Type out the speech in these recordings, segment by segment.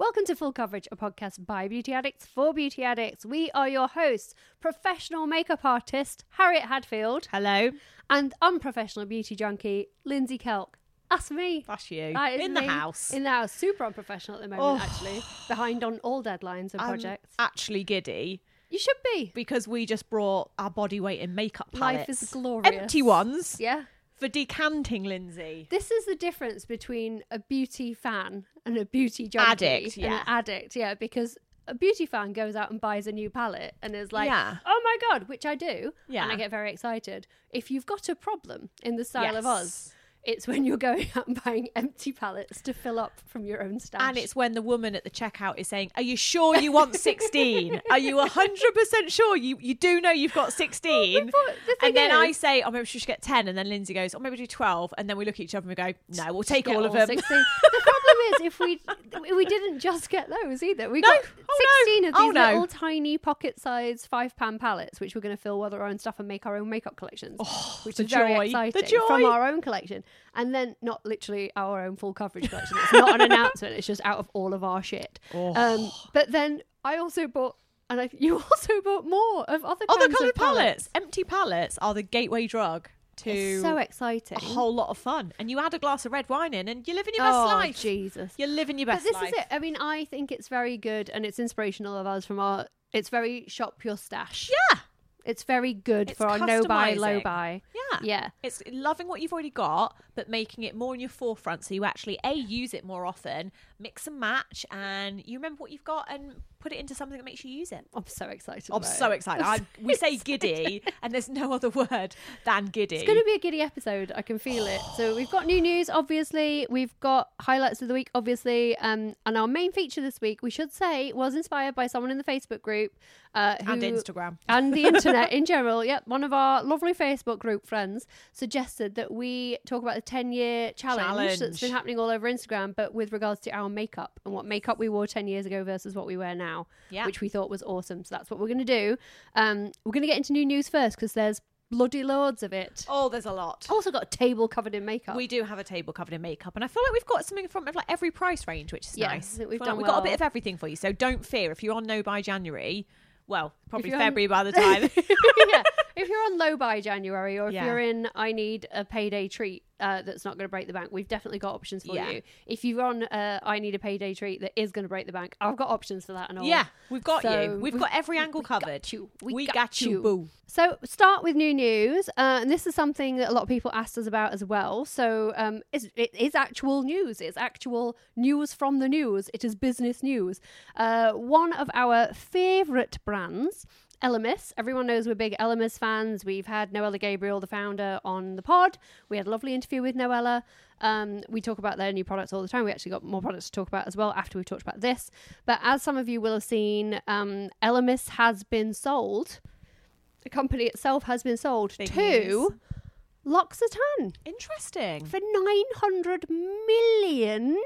Welcome to Full Coverage, a podcast by beauty addicts for beauty addicts. We are your hosts, professional makeup artist Harriet Hadfield. Hello. And unprofessional beauty junkie Lindsay Kelk. That's me. That's you. That In the me. house. In the house. Super unprofessional at the moment, Oh. actually. Behind on all deadlines and I'm projects. actually giddy You should be. because we just brought our body weight in makeup Life palettes. is glorious. Empty ones Yeah. for decanting, Lindsay. This is the difference between a beauty fan and a beauty junkie. Addict, yeah. addict, yeah, because a beauty fan goes out and buys a new palette and is like, Yeah. oh my God, which I do. Yeah. And I get very excited. If you've got a problem in the style of us, it's when you're going out and buying empty palettes to fill up from your own stash. And it's when the woman at the checkout is saying, "Are you sure you want 16? Are you 100% sure you you do know you've got 16?" but the and then I say, "Oh, maybe we should get 10." And then Lindsay goes, "Oh, maybe do 12." And then we look at each other and we go, "No, we'll take Get all of them." 16. the problem is if we we didn't just get those either. We No. got Oh, no. 16 of Oh, these no. little tiny pocket-sized five-pound palettes, which we're going to fill with our own stuff and make our own makeup collections, which the is very joy. The exciting from our own collection. And then not literally our own full coverage collection. It's not an announcement. It's just out of all of our shit. Oh. Um, but then I also bought, and I, you also bought more of other Other kinds of palettes. palettes. Empty palettes are the gateway drug to It's so exciting. a whole lot of fun. And you add a glass of red wine in, and you're living your best oh, life. Jesus. You're living your best. Life. But this life. is it. I mean, I think it's very good and it's inspirational of us from our. It's very shop your stash. Yeah. It's very good It's for our no buy, low buy. Yeah. Yeah. It's loving what you've already got, but making it more in your forefront so you actually A, use it more often, mix and match, and you remember what you've got and put it into something that makes you use it. I'm so excited. I'm so it. excited. I'm I, so we say giddy, and there's no other word than giddy. It's going to be a giddy episode. I can feel it. So we've got new news, obviously. We've got highlights of the week, obviously. Um, and our main feature this week, we should say, was inspired by someone in the Facebook group. Uh, who, And Instagram. and the internet in general. Yep, one of our lovely Facebook group friends suggested that we talk about the 10 year challenge, that's been happening all over Instagram, but with regards to our makeup and what makeup we wore 10 years ago versus what we wear now, Yeah. which we thought was awesome. So that's what we're going to do. Um, we're going to get into new news first because there's bloody loads of it. Oh, there's a lot. Also got a table covered in makeup. We do have a table covered in makeup, and I feel like we've got something from like every price range, which is Yeah, nice. We've Feel like done we've got a bit of everything for you, so don't fear. If you're on no by January, well, probably you're on- February by the time. yeah. If you're on low by January or if Yeah. you're in I need a payday treat uh, that's not going to break the bank, we've definitely got options for Yeah. you. If you're on uh, I need a payday treat that is going to break the bank, I've got options for that and all. yeah, we've got So you. We've got every angle we got covered. you. We, got, you, boo. So start with new news, uh, and this is something that a lot of people asked us about as well. So um, it's, it is actual news. It's actual news from the news. It is business news. Uh, one of our favourite brands. Elemis. Everyone knows we're big Elemis fans. We've had Noella Gabriel, the founder, on the pod. We had a lovely interview with Noella. Um, we talk about their new products all the time. We actually got more products to talk about as well after we talked about this. But as some of you will have seen, um, Elemis has been sold. The company itself has been sold big to news. L'Occitane. Interesting. For $900 million.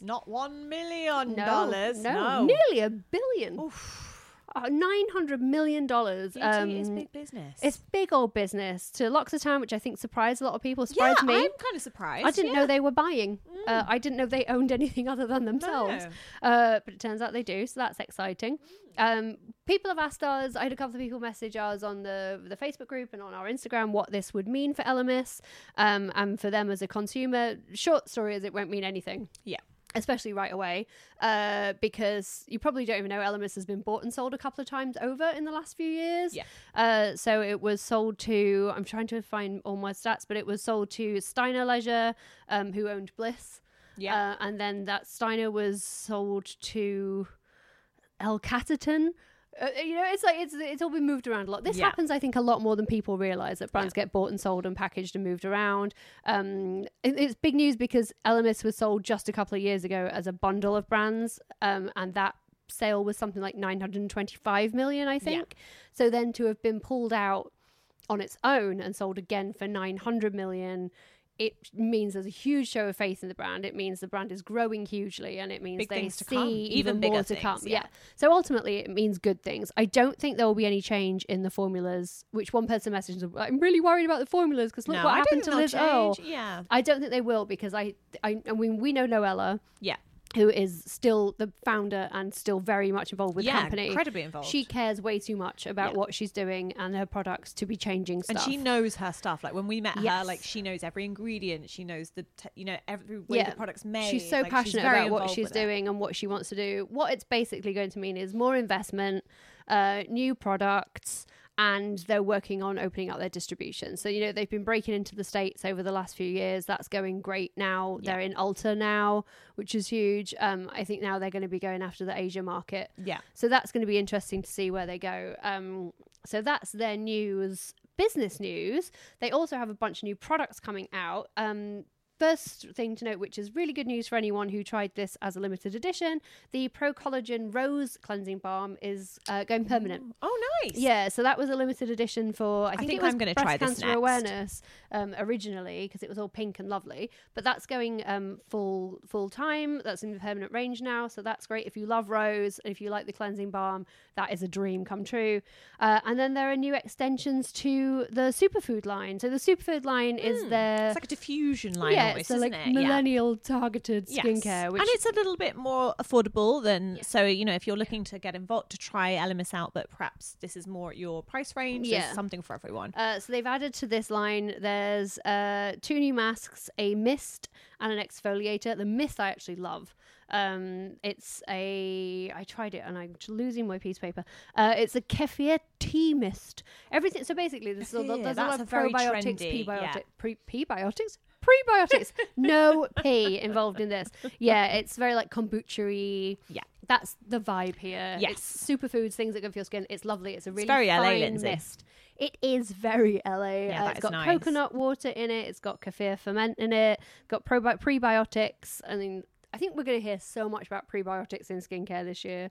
Not $1 million. No, no, no. Nearly a billion. Oof uh, 900 million dollars um, is big business. it's big old business. To L'Occitane which I think surprised a lot of people surprised yeah, me. I'm kind of surprised I didn't yeah. know they were buying. Uh, mm. uh, I didn't know they owned anything other than themselves. No. uh, but it turns out they do so that's exciting. Mm. Um, people have asked us I had a couple of people message us on the the Facebook group and on our Instagram what this would mean for Elemis um, and for them as a consumer. Short story is it won't mean anything. Yeah especially right away, uh, because you probably don't even know Elemis has been bought and sold a couple of times over in the last few years. Yeah. Uh, so it was sold to, I'm trying to find all my stats, but it was sold to Steiner Leisure, um, who owned Bliss. Yeah. Uh, and then that Steiner was sold to L'Occitane, Uh, you know, it's like it's it's all been moved around a lot. This Yeah. happens, I think, a lot more than people realize that brands get bought and sold and packaged and moved around. Um, it- it's big news because Elemis was sold just a couple of years ago as a bundle of brands, um, and that sale was something like 925 million, I think. So then to have been pulled out on its own and sold again for 900 million it means there's a huge show of faith in the brand. It means the brand is growing hugely, and it means Big they see come, even, even more to come. Yeah. yeah. So ultimately, it means good things. I don't think there will be any change in the formulas. Which one person messaged? I'm really worried about the formulas because look no, what I happened to Liz they'll oh. Yeah. I don't think they will because I, I, I mean, we know Noella, Yeah. Who is still the founder and still very much involved with the Yeah, company. incredibly involved. She cares way too much about Yeah. what she's doing and her products to be changing stuff. And she knows her stuff. Like when we met her, Yes. like she knows every ingredient. She knows the, te- you know, every way Yeah. the product's made. She's so Like, passionate very about what involved she's with it. doing and what she wants to do. What it's basically going to mean is more investment, uh, new products, and they're working on opening up their distribution. So, you know, they've been breaking into the States over the last few years. That's going great now. They're in Ulta now, which is huge. Um, I think now they're going to be going after the Asia market. Yeah. So that's going to be interesting to see where they go. Um, so that's their news, business news. They also have a bunch of new products coming out. Um, first thing to note, which is really good news for anyone who tried this as a limited edition, the Pro Collagen Rose Cleansing Balm is uh, going permanent. Oh, nice. Yeah, so that was a limited edition for I think, think it was I'm gonna breast try this cancer next. awareness um, originally because it was all pink and lovely. But that's going um, full full time. That's in the permanent range now, so that's great. If you love rose and if you like the cleansing balm, that is a dream come true. Uh, and then there are new extensions to the superfood line. So the superfood line is their Hmm. It's like a diffusion line yeah, almost, so like it? Yeah. millennial targeted Yes. skincare, which and it's a little bit more affordable than so you know if you're looking to get involved to try Elemis out, but perhaps this is more at your price range. Yeah. Something for everyone. Uh, so they've added to this line. There's uh, two new masks, a mist and an exfoliator. The mist I actually love. Um, it's a I tried it and I'm losing my piece of paper. Uh, it's a kefir tea mist. Everything. So basically, there's, a, there's a lot of probiotics, trendy, prebiotics, yeah. pre prebiotics. Prebiotics, no P involved in this. Yeah, it's very like kombucha Yeah. that's the vibe here. Yes. It's superfoods, things that go for your skin. It's lovely. It's a really very LA, Lindsay. mist. It is very LA. Yeah, Uh, it's got nice. coconut water in it. It's got kefir ferment in it. Got probi- prebiotics. I mean, I think we're going to hear so much about prebiotics in skincare this year.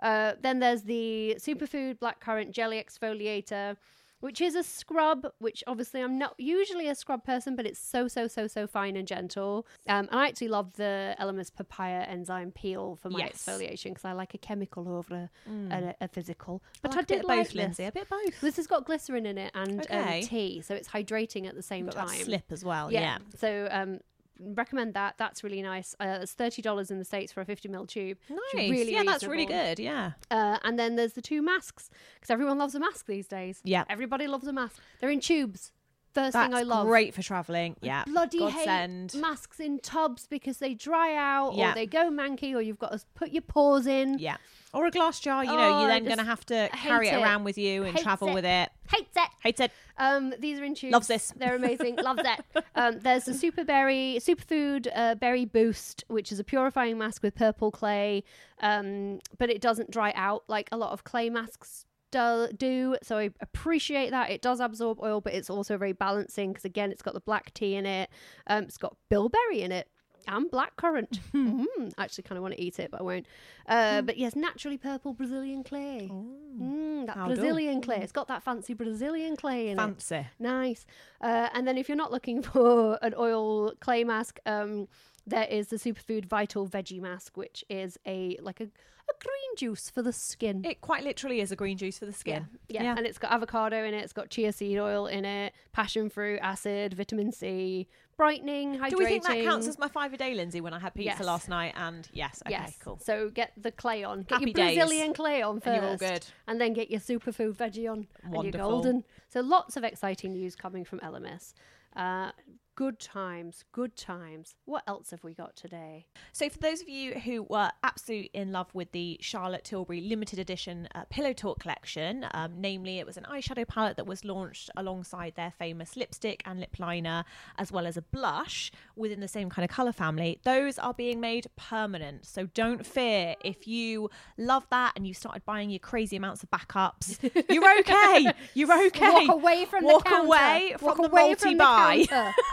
Uh, then there's the superfood blackcurrant jelly exfoliator, which is a scrub. Which obviously I'm not usually a scrub person, but it's so so so so fine and gentle. Um, and I actually love the Elemis papaya enzyme peel for my Yes. exfoliation because I like a chemical over a, a, a physical. But I I, like bit did like both, this. Lindsay. A bit both. This has got glycerin in it and Okay. um, tea, so it's hydrating at the same time. slip as well. Yeah. Yeah. So um, recommend that. That's really nice. Uh, it's thirty dollars in the states for a fifty ml tube. Nice. really yeah, that's really good. Yeah. Uh, and then there's the two masks because everyone loves a mask these days. Yeah. Everybody loves a mask. They're in tubes. First That's thing I love. great for traveling. Yeah. Bloody Godsend. hate masks in tubs because they dry out Yeah. or they go manky or you've got to put your paws in. Yeah. Or a glass jar, you know, Oh, you're then going to have to carry it it. around with you and Hates travel it. with it. Hates it. Hates it. Um, these are in tubes. Loves this. They're amazing. Loves that. Um, there's the super berry, superfood uh, berry boost, which is a purifying mask with purple clay, um, but it doesn't dry out like a lot of clay masks do, do. So I appreciate that. It does absorb oil, but it's also very balancing because again, it's got the black tea in it. Um, it's got bilberry in it. And blackcurrant. mm, actually, kind of want to eat it, but I won't. Uh, But yes, naturally purple Brazilian clay. Mm, that How do? Brazilian clay. It's got that fancy Brazilian clay in it. Fancy. Nice. Uh, and then if you're not looking for an oil clay mask, um, there is the Superfood Vital Veggie Mask, which is a like a, a green juice for the skin. It quite literally is a green juice for the skin. Yeah, yeah, and it's got avocado in it. It's got chia seed oil in it, passion fruit, acid, vitamin C, brightening, hydrating. Do we think that counts as my five a day, Lindsay, when I had pizza Yes. last night? And yes, okay, yes, cool. So get the clay on. Get Happy your days. Brazilian clay on first, And you're all good. and then get your superfood veggie on, and Wonderful. you're golden. So lots of exciting news coming from Elemis. Uh, Good times, good times. What else have we got today? So, for those of you who were absolutely in love with the Charlotte Tilbury limited edition uh, Pillow Talk collection, um, namely, it was an eyeshadow palette that was launched alongside their famous lipstick and lip liner, as well as a blush within the same kind of colour family, those are being made permanent. So, don't fear if you love that and you started buying your crazy amounts of backups, you're okay. You're okay. Walk away from Walk the counter. away from Walk the away from the multi-buy. counter.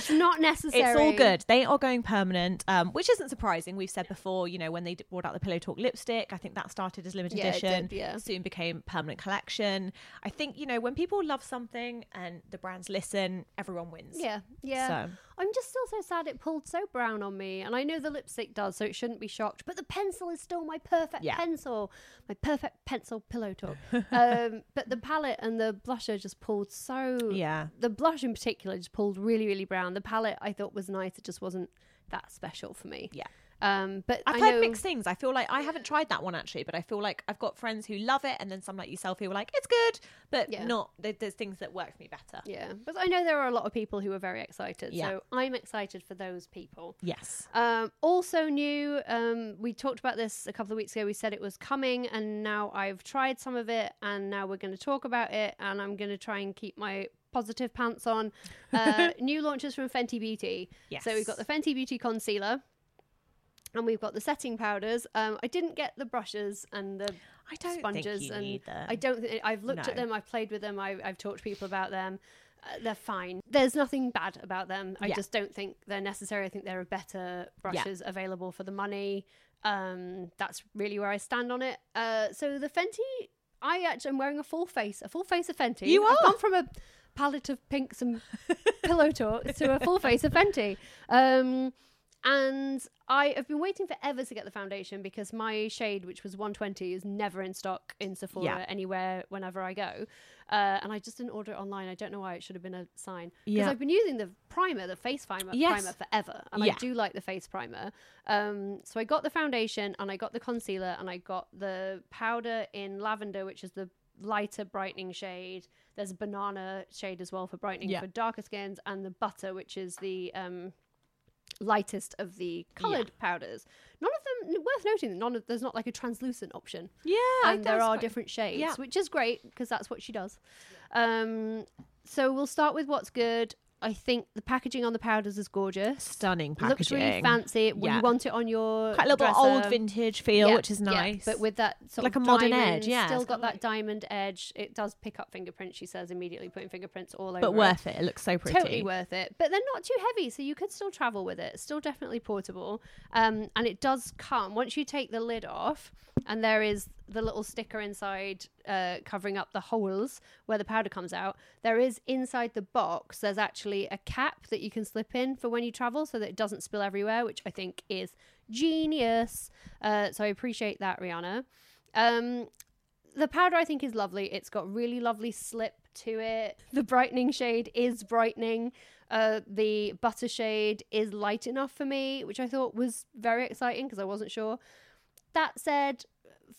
it's not necessary. It's all good. They are going permanent, um, which isn't surprising. We've said before, you know, when they brought out the Pillow Talk lipstick, I think that started as limited Yeah, it edition, did, yeah. soon became permanent collection. I think, you know, when people love something and the brands listen, everyone wins. Yeah, yeah. So- I'm just still so sad it pulled so brown on me, and I know the lipstick does, so it shouldn't be shocked. But the pencil is still my perfect Yeah. pencil, my perfect pencil pillow talk. um, but the palette and the blusher just pulled so. Yeah. The blush in particular just pulled really, really brown. The palette I thought was nice. It just wasn't that special for me. Yeah. Um, but I've I heard know mixed things. I feel like I haven't tried that one actually, but I feel like I've got friends who love it, and then some like yourself who are like, it's good, but Yeah. not. There's things that work for me better. Yeah, but I know there are a lot of people who are very excited. Yeah. So I'm excited for those people. Yes. Um, also new, um, we talked about this a couple of weeks ago. We said it was coming, and now I've tried some of it, and now we're going to talk about it, and I'm going to try and keep my positive pants on. Uh, new launches from Fenty Beauty. Yes. So we've got the Fenty Beauty concealer. And we've got the setting powders. Um, I didn't get the brushes and the sponges. I don't think you and need them. I don't. Th- I've looked at them. I've played with them. I, I've talked to people about them. Uh, they're fine. There's nothing bad about them. I Yeah. just don't think they're necessary. I think there are better brushes available for the money. Um, that's really where I stand on it. Uh, so the Fenty, I actually am wearing a full face, a full face of Fenty. You I've are? gone from a palette of pinks and pillow talk to a full face of Fenty. Um, and I have been waiting forever to get the foundation because my shade, which was 120, is never in stock in Sephora Yeah. anywhere whenever I go. Uh, and I just didn't order it online. I don't know why. It should have been a sign. Because Yeah. I've been using the primer, the face primer, Yes. primer forever. And Yeah. I do like the face primer. Um, so I got the foundation and I got the concealer and I got the powder in lavender, which is the lighter brightening shade. There's a banana shade as well for brightening for darker skins, and the butter, which is the um, lightest of the coloured powders. None of them worth noting. that None of there's not like a translucent option Yeah, and there are quite- different shades, Yeah. which is great because that's what she does. Um, so we'll start with what's good. I think the packaging on the powders is gorgeous. stunning packaging. Looks really fancy. When Yeah. You want it on your Quite a little bit old vintage feel, Yeah, which is yeah, nice. but with that sort Like of a modern diamond, edge, yeah, Still got that diamond edge. It does pick up fingerprints. She says immediately putting fingerprints all over. but it. worth it. It looks so pretty. Totally worth it. But they're not too heavy, so you could still travel with it. It's still definitely portable. Um, and it does come once you take the lid off, and there is the little sticker inside uh, covering up the holes where the powder comes out. There is inside the box, there's actually a cap that you can slip in for when you travel so that it doesn't spill everywhere, which I think is genius. Uh, so I appreciate that, Rihanna. Um, the powder I think is lovely. It's got really lovely slip to it. The brightening shade is brightening. Uh, the butter shade is light enough for me, which I thought was very exciting because I wasn't sure. That said,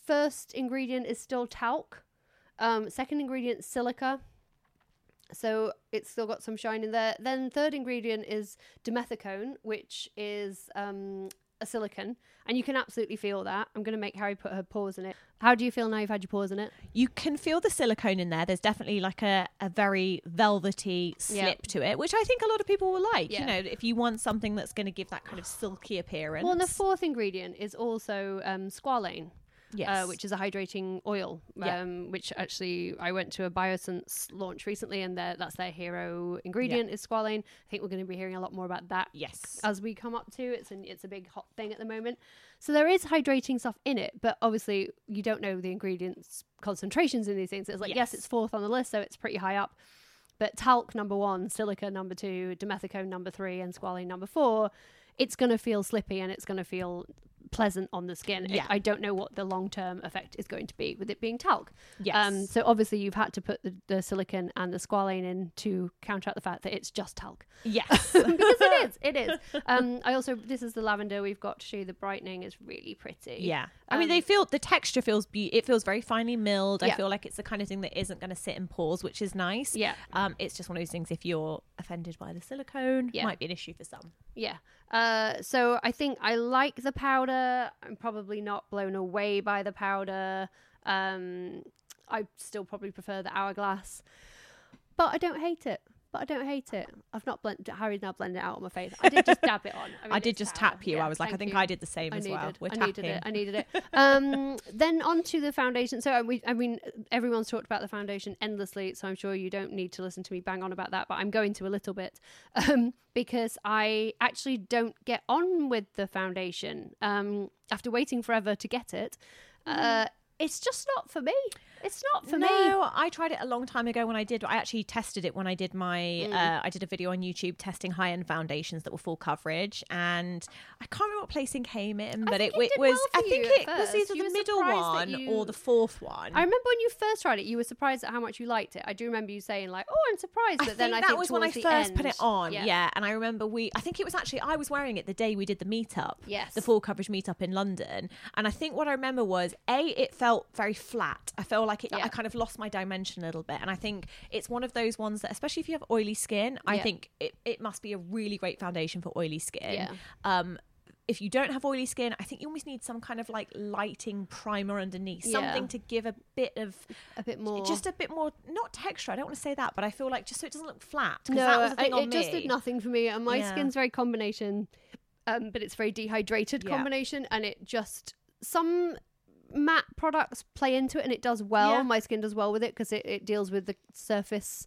first ingredient is still talc. Um, second ingredient silica. So it's still got some shine in there. Then third ingredient is dimethicone, which is um, a silicon, and you can absolutely feel that. I'm going to make Harry put her paws in it. How do you feel now you've had your paws in it? You can feel the silicone in there. There's definitely like a, a very velvety Yeah. slip to it, which I think a lot of people will like. Yeah. You know, if you want something that's going to give that kind of silky appearance. Well, and the fourth ingredient is also um, squalane. Yes. uh, which is a hydrating oil. Yeah. Um, which actually, I went to a Biossance launch recently, and that's their hero ingredient is squalane. I think we're going to be hearing a lot more about that yes. as we come up to. It's an, it's a big hot thing at the moment. So there is hydrating stuff in it, but obviously you don't know the ingredients concentrations in these things. It's like yes, Yes. it's fourth on the list, so it's pretty high up. But talc number one, silica number two, dimethicone number three, and squalane number four. It's going to feel slippy and it's going to feel pleasant on the skin. Yeah. I don't know what the long term effect is going to be with it being talc. Yes. Um, so obviously you've had to put the, the silicon and the squalane in to counteract the fact that it's just talc. Yes. because it is, it is. Um, I also this is the lavender we've got to show you the brightening is really pretty. Yeah. I mean, Um, they feel the texture feels be- it feels very finely milled. I feel like it's the kind of thing that isn't going to sit in pores, which is nice. Yeah. Um, it's just one of those things. If you're offended by the silicone, Yeah. might be an issue for some. Yeah. Uh, so I think I like the powder. I'm probably not blown away by the powder. Um, I still probably prefer the hourglass, but I don't hate it. But I don't hate it. I've not blended. Harry's now blended it out on my face. I did just dab it on. I, mean, did just tap you. Yeah, I was like, I think you. I did the same I as needed, well. We're I tapping. needed it. I needed it. Um, then on to the foundation. So I, we, I mean, everyone's talked about the foundation endlessly, so I'm sure you don't need to listen to me bang on about that. But I'm going to a little bit um, because I actually don't get on with the foundation um, after waiting forever to get it. Uh, it's just not for me. It's not for me. no, I tried it a long time ago when I did. I actually tested it when I did my. Mm. Uh, I did a video on YouTube testing high end foundations that were full coverage, and I can't remember what placing came in, but it, it was. well I think it was first. either You the middle one you- or the fourth one. I remember when you first tried it, you were surprised at how much you liked it. I do remember you saying like, "Oh, I'm surprised," but I then think I that was when I first the put it end- on. Yeah. and I remember we. I think it was actually I was wearing it the day we did the meetup. Yes. the full coverage meetup in London, and I think what I remember was a it felt very flat. I felt like it. Yeah. I kind of lost my dimension a little bit, and I think it's one of those ones that, especially if you have oily skin, I Yeah. think it it must be a really great foundation for oily skin. Yeah. Um. If you don't have oily skin, I think you almost need some kind of like lighting primer underneath, Yeah. something to give a bit of a bit more. just a bit more not texture i don't want to say that but i feel like just so it doesn't look flat. no, that was the thing I- on it just me. did nothing for me. And my Yeah. skin's very combination, um, but it's very dehydrated Yeah. combination, and it just some matte products play into it, and it does well. Yeah. My skin does well with it because it, it deals with the surface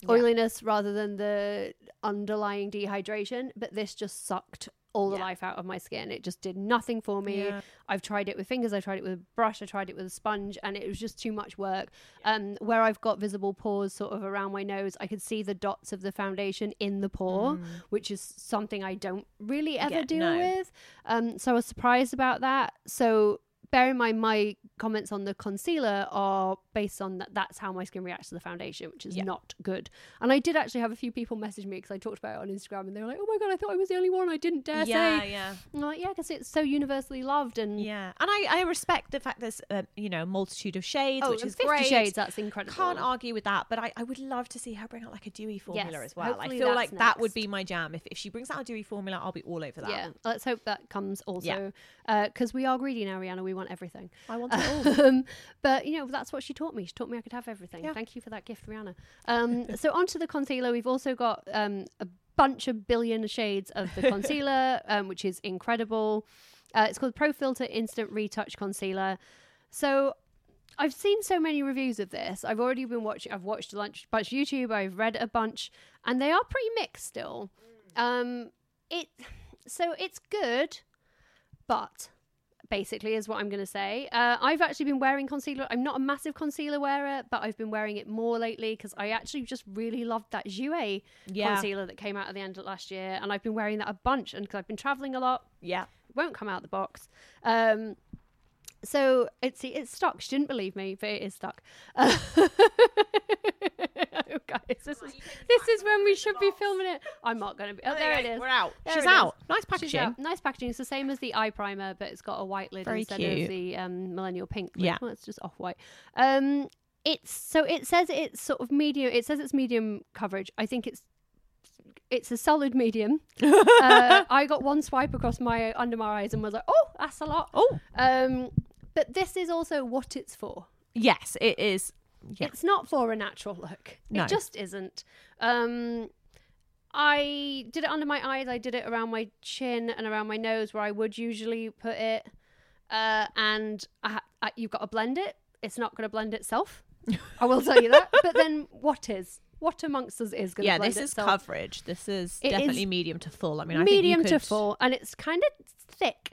Yeah. oiliness rather than the underlying dehydration. But this just sucked all the Yeah. life out of my skin. It just did nothing for me. Yeah. I've tried it with fingers, I tried it with a brush, I tried it with a sponge, and it was just too much work. Um, where I've got visible pores sort of around my nose, I could see the dots of the foundation in the pore, which is something I don't really ever Yeah, deal no. with. Um, so I was surprised about that. So bear in mind, my comments on the concealer are based on that. That's how my skin reacts to the foundation, which is Yeah. not good. And I did actually have a few people message me because I talked about it on Instagram, and they were like, "Oh my god, I thought I was the only one. I didn't dare yeah say." yeah I'm like, yeah, because it's so universally loved and yeah and i i respect the fact there's uh, you know multitude of shades oh, which is 50 great shades. That's incredible. can't argue with that but I, I would love to see her bring out like a dewy formula Yes, as well i feel like that would be my jam if, if she brings out a dewy formula i'll be all over that Yeah, let's hope that comes also Yeah. because we are greedy now, Rihanna. We want everything. i want Um, but you know that's what she taught me. She taught me I could have everything. Yeah. Thank you for that gift, Rihanna. Um, so onto the concealer. We've also got um, a bunch of billion shades of the concealer, um, which is incredible. Uh, it's called Pro Filt'r Instant Retouch Concealer. So I've seen so many reviews of this. I've already been watching. I've watched a bunch, bunch of YouTube. I've read a bunch, and they are pretty mixed still. Um, it so it's good, but basically is what I'm going to say. Uh, I've actually been wearing concealer. I'm not a massive concealer wearer, but I've been wearing it more lately because I actually just really loved that Jouer Yeah. concealer that came out at the end of last year, and I've been wearing that a bunch. And because I've been traveling a lot, yeah it won't come out the box. Um, so it's it's stuck. She didn't believe me, but it is stuck. Uh, oh, guys, this is this is when we should be filming it. I'm not going to be. Oh, there it is. we're out There she's it is. out nice She's packaging out. Nice packaging. It's the same as the eye primer, but it's got a white lid Very instead cute. of the um, millennial pink. lid. Yeah. well, it's just off white. Um, it's so it says it's sort of medium. It says it's medium coverage. I think it's it's a solid medium. uh, I got one swipe across my under my eyes and was like, oh, that's a lot. oh Um, but this is also what it's for. yes it is yeah It's not for a natural look. No. It just isn't. Um, I did it under my eyes. I did it around my chin and around my nose, where I would usually put it. Uh, and I, I, you've got to blend it. It's not going to blend itself. I will tell you that. But then, what is? What amongst us is going to yeah blend Yeah, this is itself? coverage this is It definitely is medium to full i mean I medium to could- full, and it's kind of thick.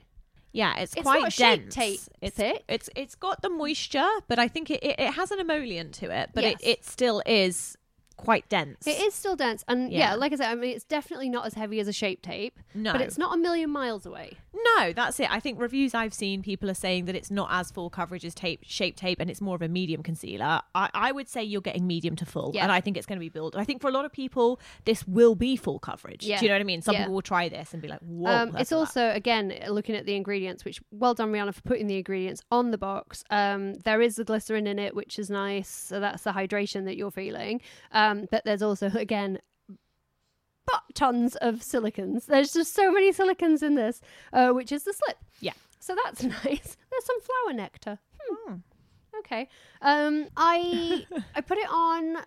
Yeah, it's, It's quite dense. it's thick. it's it's got the moisture, but I think it, it, it has an emollient to it, but Yes. it, it still is quite dense. It is still dense, and yeah. Yeah. like I said, I mean, it's definitely not as heavy as a shape tape. No. but it's not a million miles away. No, that's it. I think reviews I've seen, people are saying that it's not as full coverage as tape, shape tape, and it's more of a medium concealer. I, I would say you're getting medium to full, Yeah. and I think it's going to be built. I think for a lot of people, this will be full coverage. Yeah. Do you know what I mean? Some people will try this and be like, "Whoa!" Um, it's also again looking at the ingredients, which well done Rihanna for putting the ingredients on the box. Um, there is the glycerin in it, which is nice, so that's the hydration that you're feeling. Um, but there's also again. But tons of silicons. There's just so many silicons in this, uh, which is the slip. Yeah. So that's nice. There's some flower nectar. Hmm. Okay. Um, I I put it on.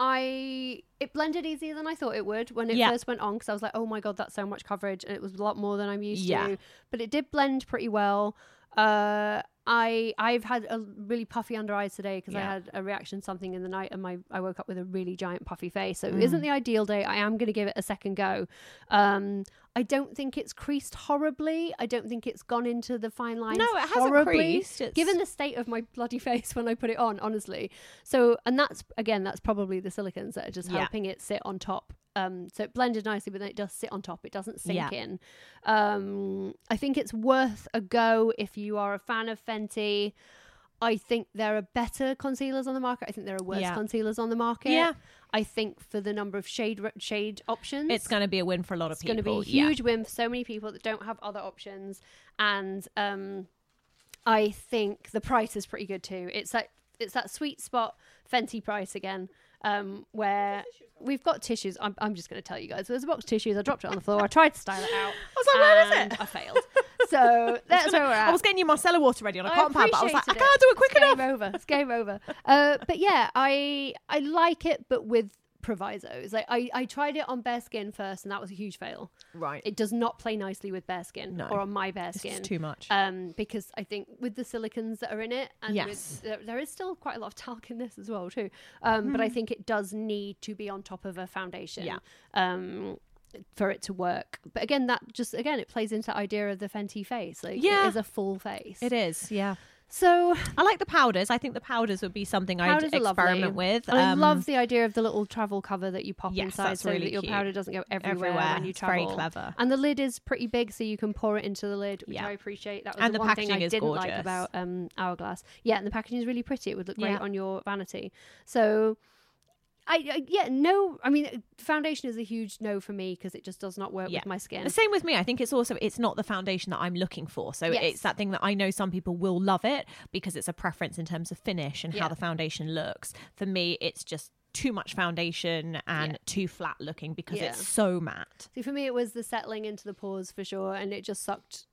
I it blended easier than I thought it would when it Yeah. first went on because I was like, oh my god, that's so much coverage, and it was a lot more than I'm used Yeah. to. But it did blend pretty well. Uh, I I've had a really puffy under eyes today because I had a reaction to something in the night, and my I woke up with a really giant puffy face. So Mm. it isn't the ideal day. I am going to give it a second go. Um, I don't think it's creased horribly. I don't think it's gone into the fine lines. No, it hasn't horribly, creased. It's- Given the state of my bloody face when I put it on, honestly. So, and that's again, that's probably the silicons that are just Yeah. helping it sit on top. Um, so it blended nicely, but then it does sit on top. It doesn't sink Yeah. in. Um, I think it's worth a go if you are a fan of Fenty. I think there are better concealers on the market. I think there are worse Yeah. concealers on the market. Yeah. I think for the number of shade shade options, It's going to be a win for a lot of it's people. It's going to be a yeah. huge win for so many people that don't have other options and um i think the price is pretty good too it's that it's that sweet spot fenty price again um where we've got tissues i'm, I'm just going to tell you guys there's a box of tissues i dropped it on the floor i tried to style it out I was like, where is it? i failed so that's where we're at I was getting you micellar water ready on a cotton pad, but I was like, I can't do it quick it's enough. Game over. It's game over. Uh, but yeah, I I like it, but with provisos. Like I, I tried it on bare skin first, and that was a huge fail. Right. It does not play nicely with bare skin No. or on my bare skin. just too much. Um, because I think with the silicons that are in it, and Yes. with, there, there is still quite a lot of talc in this as well too. Um, but I think it does need to be on top of a foundation. Hmm. Yeah. Um, for it to work, but again, that just again it plays into the idea of the Fenty face. Like, Yeah. it is a full face. It is, yeah. So I like the powders. I think the powders would be something I'd experiment lovely. with. And I Um, love the idea of the little travel cover that you pop Yes, inside so really that your cute. powder doesn't go everywhere, Everywhere. when you It's very clever. And the lid is pretty big, so you can pour it into the lid, which Yeah. I appreciate. That was And the, the one thing I didn't like about um, Hourglass. Yeah, and the packaging is really pretty. It would look great Yeah. on your vanity. So. I, I yeah no I mean foundation is a huge no for me because it just does not work Yeah. with my skin. The same with me. I think it's also it's not the foundation that I'm looking for. So Yes. it's that thing that I know some people will love it because it's a preference in terms of finish and Yeah. how the foundation looks. For me, it's just too much foundation and Yeah. too flat looking because it's so matte. See, for me, it was the settling into the pores for sure, and it just sucked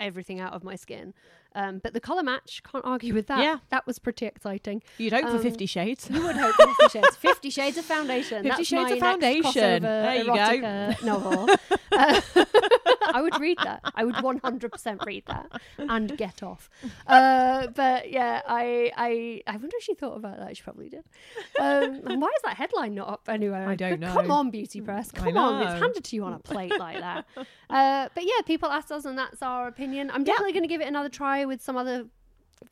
everything out of my skin. Um, but the color match, can't argue with that. Yeah. that was pretty exciting. You'd hope for Um, Fifty Shades. You would hope for Fifty Shades. Fifty Shades of Foundation. 50 That's Shades of Foundation. There you go. novel. Uh, I would read that. I would one hundred percent read that and get off. Uh, but yeah, I, I I wonder if she thought about that. She probably did. Um, and why is that headline not up anywhere? I don't know. Come on, Beauty Press. Come on, it's handed to you on a plate like that. Uh, but yeah, people asked us, and that's our opinion. I'm definitely going to give it another try with some other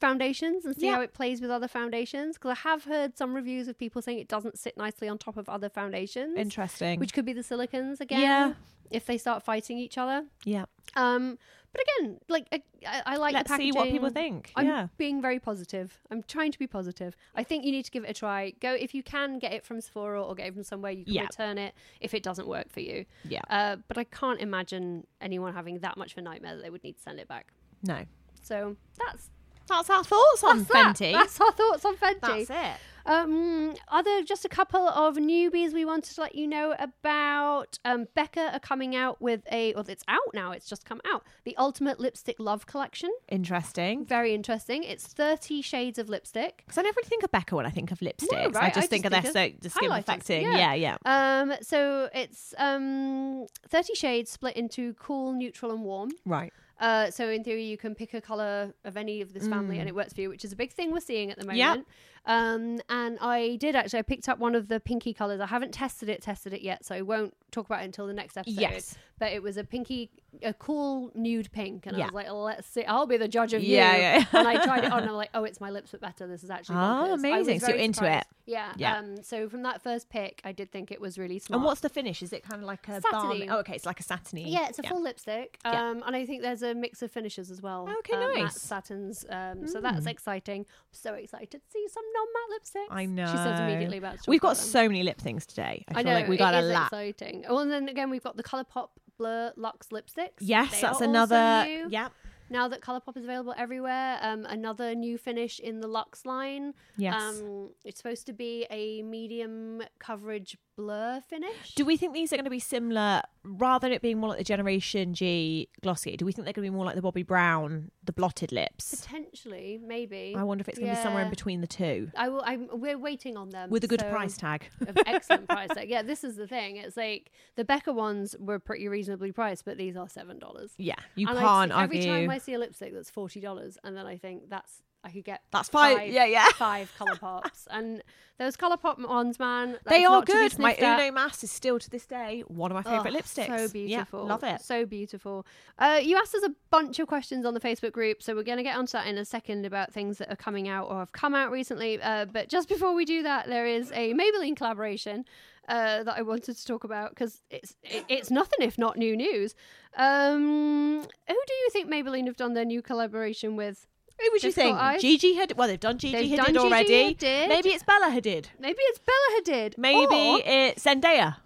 foundations and see Yeah. how it plays with other foundations because I have heard some reviews of people saying it doesn't sit nicely on top of other foundations, Interesting. which could be the silicons again. Yeah. If they start fighting each other. yeah. Um, but again, like I, I, like Let's the see what people think. I'm yeah. being very positive. I'm trying to be positive. I think you need to give it a try. Go if you can get it from Sephora or get it from somewhere you can Yeah. return it if it doesn't work for you. Yeah. Uh, but I can't imagine anyone having that much of a nightmare that they would need to send it back. No. So that's That's our thoughts on that's that. Fenty. That's our thoughts on Fenty. That's it. Um, other just a couple of newbies we wanted to let you know about. Um, Becca are coming out with a, well, it's out now. It's just come out. The Ultimate Lipstick Love Collection. Interesting. Very interesting. It's thirty shades of lipstick. Because I never really think of Becca when I think of lipsticks. I right, just I think just of their think so of the skin highlighters. perfecting. Yeah. Yeah, yeah. Um, so it's um thirty shades split into cool, neutral, and warm. Right. Uh, so in theory, you can pick a color of any of this family, and it works for you, which is a big thing we're seeing at the moment. Mm. Yep. Um, and I did actually. I picked up one of the pinky colors. I haven't tested it, tested it yet, so I won't talk about it until the next episode. Yes. But it was a pinky a cool nude pink, and I was like, let's see, I'll be the judge of Yeah, you. yeah. and I tried it on, and I'm like, oh, it's my lips but better. This is actually Oh, bonkers. I was amazing. So you're into surprised. it. Yeah, Yeah. Um, so from that first pick, I did think it was really smart. And what's the finish? Is it kind of like a Satiny. balm? Oh, okay, it's like a satiny. Yeah, it's a full lipstick. Um, Yeah. and I think there's a mix of finishes as well. Okay, um, nice. Satins. Um, so that's exciting. so excited to see some non-matte lipsticks. I know. She says immediately about. We've got so many lip things today. I I feel know like we got a lot. exciting. Oh, and then again, we've got the ColourPop Blur Luxe lipsticks. Yes, They that's another. new. Yeah. Now that ColourPop is available everywhere, um, another new finish in the Luxe line. Yes. Um, it's supposed to be a medium coverage blur finish. Do we think these are going to be similar, rather than it being more like the Generation G Glossier? Do we think they're going to be more like the Bobbi Brown, the blotted lips? Potentially, maybe. I wonder if it's going to be somewhere in between the two, I will. I'm, we're waiting on them with a good so- price tag. excellent price tag. Yeah, this is the thing. It's like the Becca ones were pretty reasonably priced, but these are seven dollars. Yeah, you and can't I every argue. time I see a lipstick that's forty dollars, and then I think that's I could get That's fine. Yeah, yeah. five color pops, and those color pop ones, man, they are not to be good. My at. Uno Mass is still to this day one of my favourite Oh, lipsticks. So beautiful. Yeah, love it. So beautiful. Uh, you asked us a bunch of questions on the Facebook group, so we're going to get onto that in a second about things that are coming out or have come out recently. Uh, but just before we do that, there is a Maybelline collaboration uh, that I wanted to talk about because it's it, it's nothing if not new news. Um, who do you think Maybelline have done their new collaboration with? Who would you got think? eyes? Gigi had. Well, they've done Gigi They've Hadid done Gigi already. Hadid. Maybe it's Bella Hadid. Maybe it's Bella Hadid. Maybe it's Zendaya.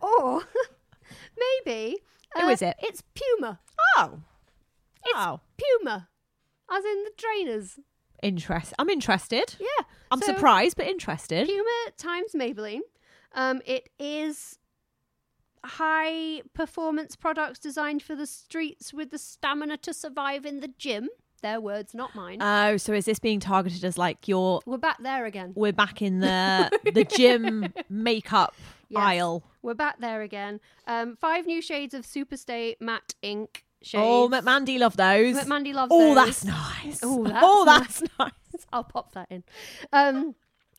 or maybe Who uh, is it? It's Puma. Oh, It's oh, Puma, as in the trainers. interest. I'm interested. Yeah. I'm So, surprised, but interested. Puma times Maybelline. Um, it is high performance products designed for the streets with the stamina to survive in the gym. Their words, not mine. Oh, so is this being targeted as like your? We're back there again. We're back in the the gym makeup Yes. aisle. We're back there again. Um, five new shades of Superstay matte ink shades. Oh, McMandy love those. McMandy loves Oh, those. that's nice. Oh, that's oh, that's nice. I'll pop that in. Um,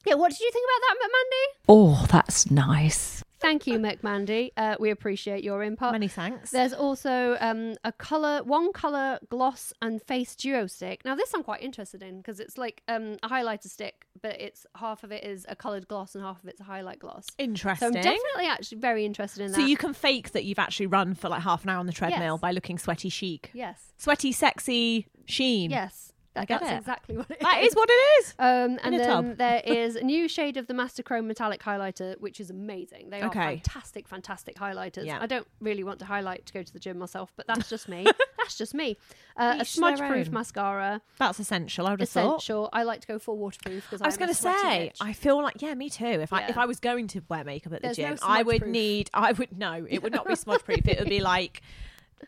yeah, what did you think about that, McMandy? Oh, that's nice. Thank you, McMandy. Uh, we appreciate your input. Many thanks. There's also um, a color, one color gloss and face duo stick. Now, this I'm quite interested in because it's like um, a highlighter stick, but it's half of it is a colored gloss and half of it's a highlight gloss. Interesting. So I'm definitely actually very interested in that. so you can fake that you've actually run for like half an hour on the treadmill Yes. by looking sweaty chic. yes, Sweaty, sexy sheen. yes, I get that's it. exactly what it That is what it is. Um, and a then tub. there is a new shade of the Master Chrome Metallic Highlighter, which is amazing. They are Okay. fantastic, fantastic highlighters. Yeah. I don't really want to highlight to go to the gym myself, but that's just me. that's just me. Uh, a Each their smudge-proof own. mascara, That's essential. I would have thought. essential. I like to go full waterproof because I was going to say, I feel like yeah, me too. If I Yeah. if I was going to wear makeup at the There's no gym, I would need. I would no, it would not be smudge proof. it would be like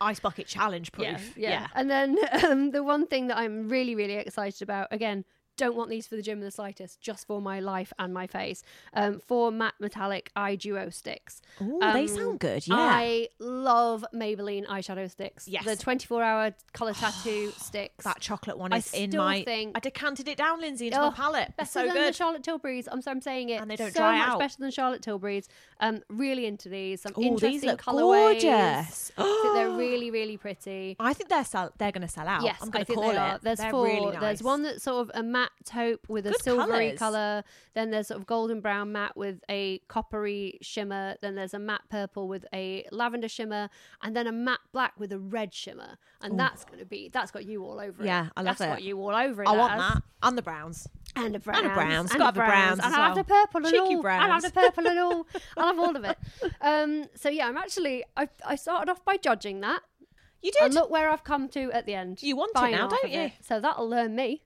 ice bucket challenge proof. Yeah, yeah. And then um, the one thing that I'm really, really excited about, again, don't want these for the gym in the slightest, just for my life and my face. Um, four matte metallic eye duo sticks. Ooh, they Um, sound good. Yeah. I love Maybelline eyeshadow sticks. Yes. The 24 hour colour tattoo sticks. that chocolate one I is in my. think- I decanted it down, Lindsay, into Oh, my palette. Better so than the. Charlotte Tilbury's. I'm, so I'm saying it. And they don't so dry much out. better than Charlotte Tilbury's. Um, really into these. Some Oh, interesting these look colourways. gorgeous. I they're really, really pretty. I think they're sell- they're going to sell out. Yes, I'm going to call it. are. There's They're four. Really There's one that's sort of a matte taupe with a silvery colours. color. Then there's sort of golden brown matte with a coppery shimmer. Then there's a matte purple with a lavender shimmer, and then a matte black with a red shimmer. And that's going to be that's got you all over it. Yeah, I love that's got it. you all over it. I want has. that and the browns. And a brown. And a browns. And Gotta a browns And I'll have the purple and Cheeky all. I'll have the purple and all. I'll have all of it. Um, so yeah, I'm actually I, I started off by judging that. You And look where I've come to at the end. You want it now, don't you? it. So that'll learn me.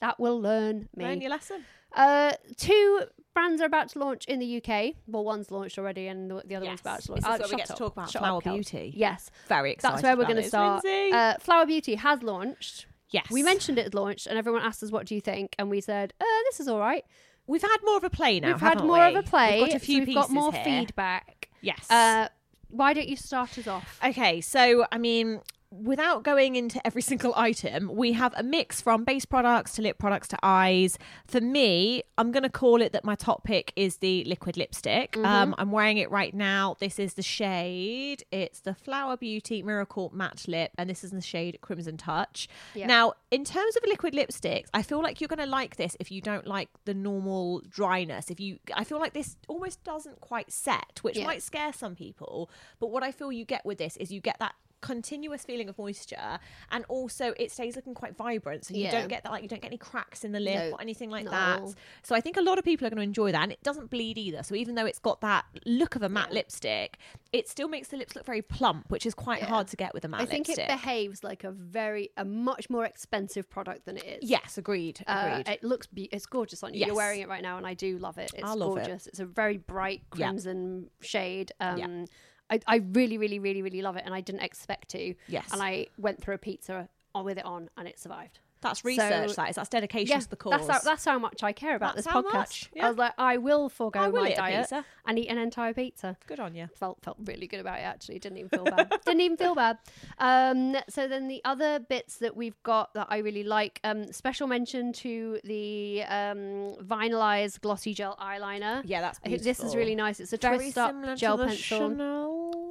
That will learn me. Learn your lesson. Uh, two brands are about to launch in the UK. Well, one's launched already, and the the other one's about to launch. This is Uh, where we get to talk about Shut Flower up. Beauty. Yes, Very excited. that's where we're going to to start. Uh, Flower Beauty has launched. yes. We mentioned it had launched, and everyone asked us, "What do you think?" And we said, uh, "This is all right." We've had more of a play now. we've had more we? of a play. We've got a few so we've got more here. feedback. Yes. Uh, why don't you start us off? Okay, so I mean, without going into every single item, we have a mix from base products to lip products to eyes. For me, I'm going to call it that my top pick is the liquid lipstick. Mm-hmm. Um, I'm wearing it right now. This is the shade. It's the Flower Beauty Miracle Matte Lip, and this is in the shade Crimson Touch. Yeah. Now, in terms of liquid lipsticks, I feel like you're going to like this if you don't like the normal dryness. If you, I feel like this almost doesn't quite set, which Yeah. might scare some people. But what I feel you get with this is you get that continuous feeling of moisture and also it stays looking quite vibrant so you Yeah. don't get that like you don't get any cracks in the lip No, or anything like that so i think a lot of people are going to enjoy that and it doesn't bleed either so even though it's got that look of a matte lipstick it still makes the lips look very plump which is quite Yeah. hard to get with a matte I think lipstick it behaves like a very a much more expensive product than it is. yes agreed Uh, agreed it looks be- it's gorgeous on you. Yes. You're wearing it right now, and I do love it. It's I love it. gorgeous. It's a very bright Yeah. crimson shade. Um, Yeah. I, I really, really, really, really love it, and I didn't expect to. Yes. And I went through a pizza with it on, and it survived. that's research So- that is that's dedication to the cause That's how, that's how much I care about That's this how podcast. much, I was like, I will forego I will my diet and eat an entire pizza. good on you Felt felt really good about it actually. Didn't even feel bad. Didn't even feel bad. Um, so then the other bits that we've got that I really like. Um, special mention to the um, vinylized glossy gel eyeliner. yeah that's I think this is really nice. It's a very twist up gel pencil. Chanel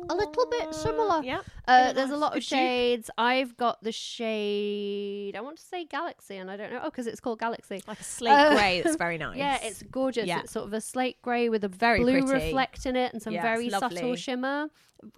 A little bit similar. yeah Uh, there's a lot of shades. I've got the shade. I want to say Galaxy, and I don't know. Oh, because it's called Galaxy. like a slate Uh, grey that's very nice Yeah, it's gorgeous. Yeah. It's sort of a slate grey with a Very blue pretty. reflect in it and some Yeah, very subtle shimmer.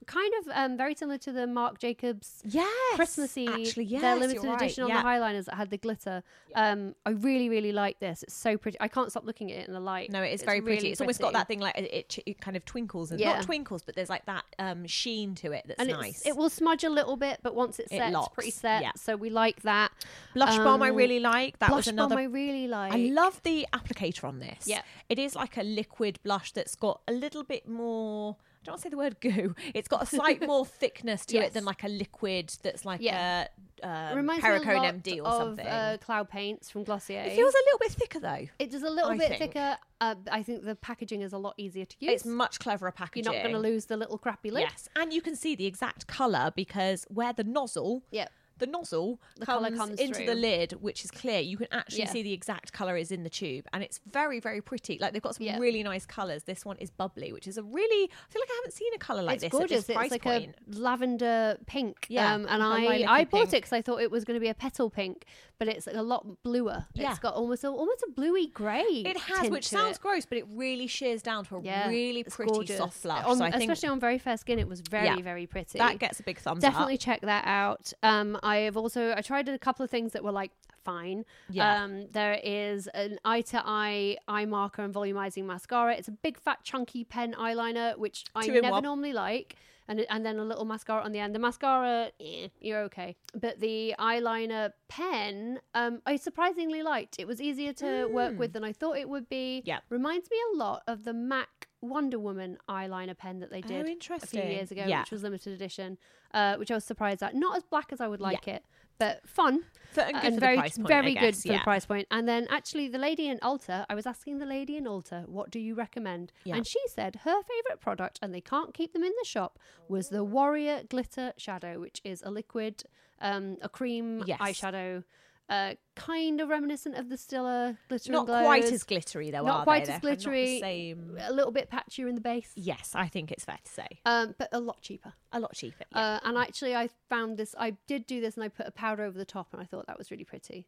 Kind of um, very similar to the Marc Jacobs yes Christmassy, actually yes their limited right. edition on the highliners that had the glitter. Um, I really, really like this. It's so pretty. I can't stop looking at it in the light. No, it is It's very pretty. really It's almost got that thing like it, it, it kind of twinkles and not twinkles, but there's like that um sheen to it that's and nice. it will smudge a little bit, but once it's It set, it's pretty set. yeah. So we like that. blush balm I um, really like. That Blush was another. balm I really like. I love the applicator on this. Yeah. it is like a liquid blush that's got a little bit more. I don't want to say the word goo. It's got a slight more thickness to Yes. it than like a liquid that's like Yeah. a um, Reminds me a lot MD or of something. uh, Cloud Paints from Glossier. it feels a little bit thicker though. It does a little I bit think. thicker. Uh, I think the packaging is a lot easier to use. It's much cleverer packaging. You're not going to lose the little crappy lid. Yes, and you can see the exact color because where the nozzle, Yeah. The nozzle The comes, colour comes into the lid, which is clear. You can actually Yeah. see the exact color is in the tube, and it's very, very pretty. Like they've got some Yeah. really nice colors. This one is bubbly, which is a really. I feel like I haven't seen a color like it's this gorgeous. at this price It's like point. a lavender pink. Yeah, um, and I I I bought it because I thought it was going to be a petal pink, but it's like a lot bluer. Yeah. It's got almost a, almost a bluey grey. It has, which sounds it. gross, but it really shears down to a Yeah, really pretty gorgeous. soft blush. On- so I think especially on very fair skin, it was very Yeah. very pretty. that gets a big thumbs up. definitely up. check that out. Um, I have also I tried a couple of things that were like fine. Yeah. Um, there is an eye to eye eye marker and volumizing mascara. It's a big fat chunky pen eyeliner, which I Two in never one. normally like. And, and then a little mascara on the end. The mascara, eh, you're okay. But the eyeliner pen, um, I surprisingly liked. It was easier to work with than I thought it would be. Mm. Yeah. Reminds me a lot of the MAC Wonder Woman eyeliner pen that they Oh, did a few years ago, Yeah. which was limited edition, uh, which I was surprised at. Not as black as I would like it, but fun and the very point, very good for yeah. the price point. And then actually, the lady in Ulta, I was asking the lady in Ulta, what do you recommend? Yeah. And she said her favorite product, and they can't keep them in the shop, was the Warrior Glitter Shadow, which is a liquid, um, a cream Yes. eyeshadow. Uh, kind of reminiscent of the Stila glitter Not quite as glittery though. not quite they? as They're not the glittery. same. A little bit patchier in the base. Yes, I think it's fair to say. Um, but a lot cheaper. A lot cheaper. Yeah. Uh, and actually, I found this. I did do this, and I put a powder over the top, and I thought that was really pretty.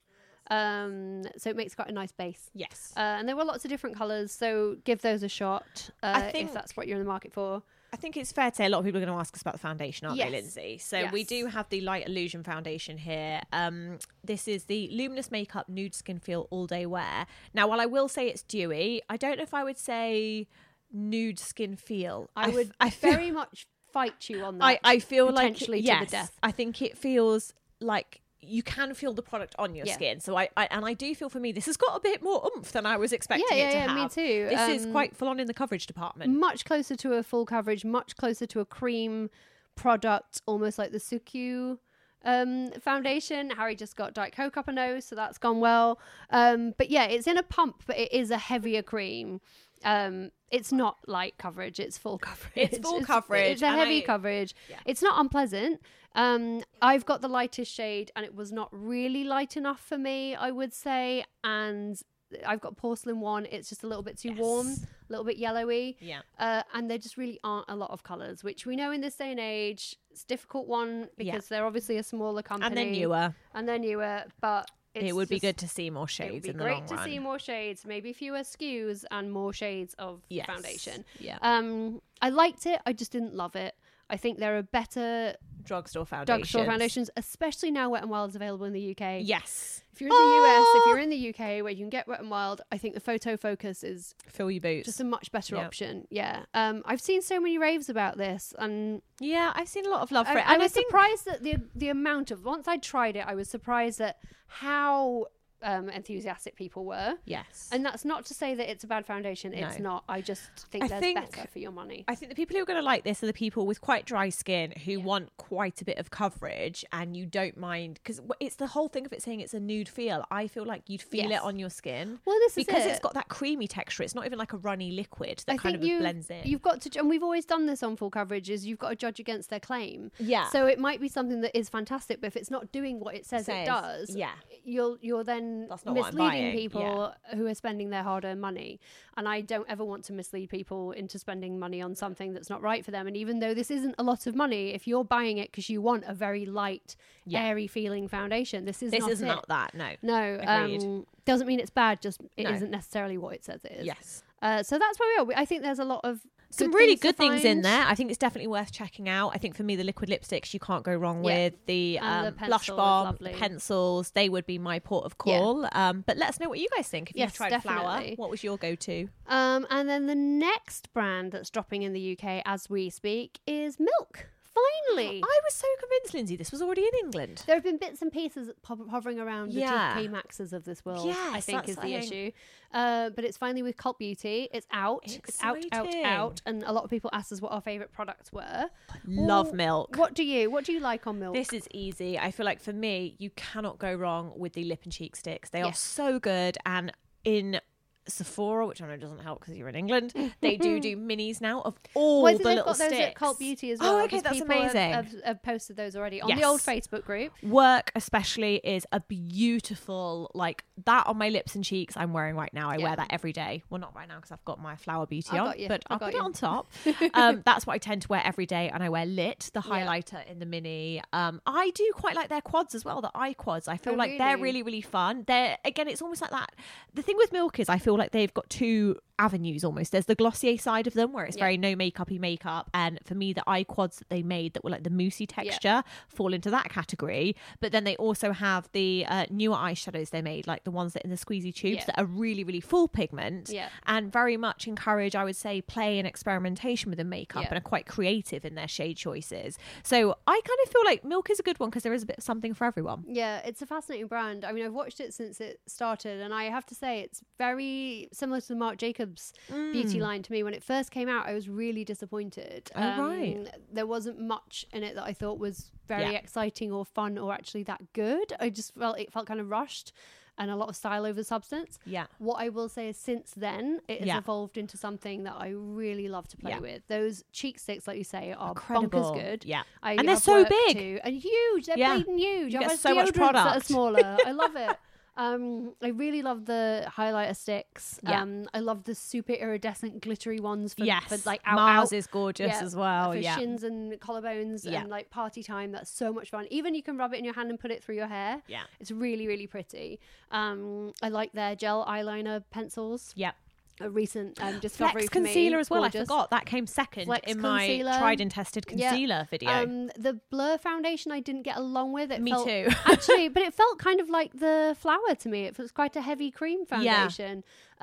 Um, so it makes quite a nice base. yes. Uh, and there were lots of different colours, so give those a shot uh, think- if that's what you're in the market for. I think it's fair to say a lot of people are going to ask us about the foundation, aren't Yes. they, Lindsay? So we do have the Light Illusion foundation here. Um, this is the Luminous Makeup Nude Skin Feel All Day Wear. Now, while I will say it's dewy, I don't know if I would say nude skin feel. I would I very much fight you on that. I, I feel like potentially to yes, the death. I think it feels like you can feel the product on your Yeah. skin. So I, I and I do feel for me this has got a bit more oomph than I was expecting Yeah, it yeah, to yeah, me too. This is Um, quite full on in the coverage department. much closer to a full coverage, much closer to a cream product, almost like the Suqqu um, foundation. Harry just got Diet Coke up a nose, so that's gone well. Um, but yeah, it's in a pump, but it is a heavier cream. Um, it's not light coverage; it's full coverage. It's full coverage, It's a heavy I- coverage. Yeah. It's not unpleasant. Um, I've got the lightest shade, and it was not really light enough for me, I would say. And I've got porcelain one. It's just a little bit too warm, a little bit yellowy. Yeah. Uh, and there just really aren't a lot of colours, which we know in this day and age, it's a difficult one because Yeah. they're obviously a smaller company. And then newer. And they're newer, but it's it would be good to see more shades. it would be great to run. see more shades, maybe fewer SKUs and more shades of Yes. foundation. Yeah. Um, I liked it. I just didn't love it. I think there are better Drugstore foundations. drugstore foundations, especially now Wet and Wild is available in the UK. Yes. If you're in the US, if Oh! you're in the UK where you can get Wet and Wild, I think the photo focus is Fill your boots. just a much better Yeah. option. Yeah. Um, I've seen so many raves about this, and yeah, I've seen a lot of love for I, it. I And I, was think surprised that the the amount of once I tried it, I was surprised at how um, enthusiastic people were. yes. And that's not to say that it's a bad foundation. It's No. not. I just think I there's think- better for your money. I think the people who are going to like this are the people with quite dry skin who want quite a bit of coverage and you don't mind because it's the whole thing of it saying it's a nude feel. I feel like you'd feel Yes. it on your skin. Well, this is because it. it's got that creamy texture. It's not even like a runny liquid that I kind think of you, blends in. You've got to, and we've always done this on full coverage. Is you've got to judge against their claim. Yeah. So it might be something that is fantastic, but if it's not doing what it says, Says, it does, yeah. you'll you're then That's not misleading people who are spending their hard-earned money. And I don't ever want to mislead people into spending money on something that's not right for them. And even though this isn't a lot of money, if you're buying it because you want a very light, Yeah. airy feeling foundation, this is this not is it. not that. No. No, um, doesn't mean it's bad. Just it No. not necessarily what it says it is. Yes. Uh, so that's where we are. I think there's a lot of Some good really good things in there. I think it's definitely worth checking out. I think for me, the liquid lipsticks you can't go wrong Yeah. with. The, And the um, blush bomb, pencils, they would be my port of Yeah. call. Um, but let us know what you guys think. If Yes, you've tried Flower, definitely. what was your go-to? Um, and then the next brand that's dropping in the UK as we speak is Milk. Finally, I was so convinced, Lindsay, this was already in England. there have been bits and pieces pop- hovering around the Yeah. TK Maxes of this world. I think is the the thing. issue. Uh, but it's finally with Cult Beauty. It's out. It's out, out, out. And a lot of people asked us what our favourite products were. Love Well, milk. What do you? What do you like on Milk? This is easy. I feel like for me, you cannot go wrong with the lip and cheek sticks. They are so good. And in Sephora, which I know doesn't help because you're in England, they do do minis now of all Well, the little got those at Cult Beauty as well. Oh, well. okay, 'cause that's people have- amazing. Have, have posted those already on the old Facebook group. Work especially is a beautiful like that on my lips and cheeks. I'm wearing right now. I Yeah. wear that every day. Well, not right now because I've got my Flower Beauty I on, you. but I I'll got put it on top. um, that's what I tend to wear every day, and I wear Lit, the Yeah. highlighter in the mini. Um, I do quite like their quads as well, the eye quads. I feel Oh, like they're really? really really fun. They're again, it's almost like that. The thing with Milk is I feel like they've got two avenues almost. There's the glossier side of them where it's Yeah. very no makeupy makeup, and for me, the eye quads that they made that were like the moussey texture fall into that category. But then they also have the uh, newer eyeshadows they made, like the ones that in the squeezy tubes Yeah. that are really really full pigment, Yeah. and very much encourage, I would say, play and experimentation with the makeup Yeah. and are quite creative in their shade choices. So I kind of feel like Milk is a good one because there is a bit of something for everyone. Yeah, it's a fascinating brand. I mean, I've watched it since it started, and I have to say, it's very similar to the Marc Jacobs beauty line to me. When it first came out, I was really disappointed. Mm. Oh, right. There wasn't much in it that I thought was very Yeah. exciting or fun or actually that good. I just felt it felt kind of rushed and a lot of style over substance. Yeah. What I will say is, since then, it has Yeah. evolved into something that I really love to play Yeah. with. Those cheek sticks, like you say, are Incredible. bonkers good. Yeah. I, And they're so big. too, and huge. They're Yeah. bleeding huge. You I've get so much deodorants that are product. smaller. I love it. Um, I really love the highlighter sticks. Yeah. Um, I love the super iridescent glittery ones for, yes, for like out, Mars out. is gorgeous Yeah, as well. for yeah. shins and collarbones Yeah. and like party time. That's so much fun. Even you can rub it in your hand and put it through your hair. Yeah. It's really, really pretty. Um, I like their gel eyeliner pencils. Yep. A recent um, discovery Flex for me. concealer as well. Gorgeous. I forgot that came second Flex in my concealer. tried and tested Yeah. concealer video. Um, the blur foundation I didn't get along with. It Me felt, too. actually, but it felt kind of like the flower to me. It was quite a heavy cream Yeah.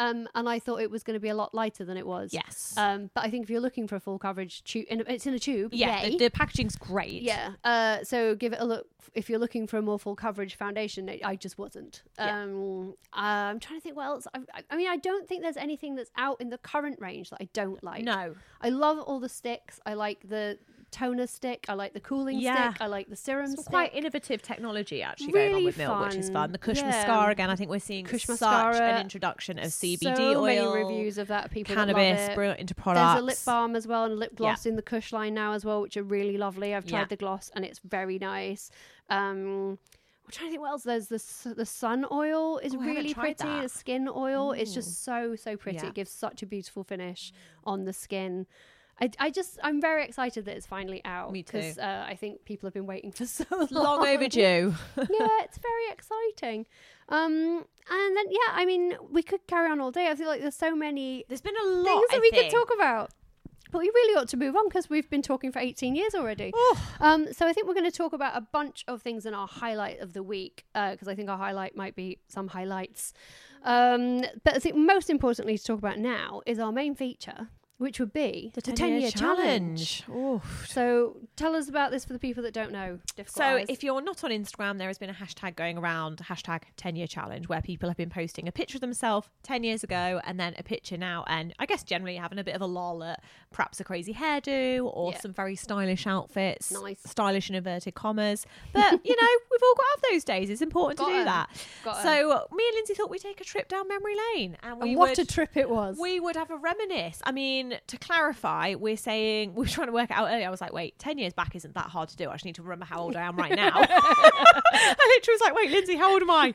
Um, and I thought it was going to be a lot lighter than it was. yes. Um, but I think if you're looking for a full coverage tube, it's in a tube. yeah, the, the packaging's great. yeah. Uh, so give it a look if you're looking for a more full coverage foundation. it- I just wasn't. Yeah. Um, I'm trying to think what else. I- I mean, I don't think there's anything that's out in the current range that I don't like. No. I love all the sticks. I like the toner stick. I like the cooling Yeah. stick. I like the serum Some stick. quite innovative technology actually going on Really with Milk, which is fun. fun. The Kush Yeah. mascara again. I think we're seeing Kush such mascara. an introduction of CBD so oil, many reviews of that. People cannabis, brilliant into products. There's a lip balm as well and a lip gloss in the Kush line now as well, which are really lovely. I've tried Yeah. the gloss and it's very nice. Um, I'm trying to think what else. There's the the sun oil is Oh, really pretty. that. The skin oil is just so so pretty. Yeah. It gives such a beautiful finish on the skin. I, I just I'm very excited that it's finally out Me too. because uh, I think people have been waiting for so long. long overdue. yeah, it's very exciting. Um, and then yeah, I mean, we could carry on all day. I feel like there's so many There's been a lot things that I we think. could talk about. But we really ought to move on because we've been talking for 18 years already. Um, so I think we're going to talk about a bunch of things in our highlight of the week because I think our highlight might be some highlights. Um, but I think most importantly to talk about now is our main feature, which would be the 10 year challenge. Oof. So tell us about this for the people that don't know. So Difficult if you're not on Instagram, there has been a hashtag going around, hashtag 10 year challenge, where people have been posting a picture of themselves 10 years ago and then a picture now. And I guess generally having a bit of a lol at perhaps a crazy hairdo or Yeah. some very stylish outfits. Nice. Stylish in inverted commas. But, you know, we've all got to have those days. It's important Got to do 'em. that. Got 'em. so uh, me and Lindsay thought we'd take a trip down memory lane. And, we and what would, a trip it was. we would have a reminisce. I mean, to clarify, we're saying we were trying to work it out earlier. I was like, wait, ten years back isn't that hard to do. I just need to remember how old I am right now. I literally was like, wait, Lindsay, how old am I?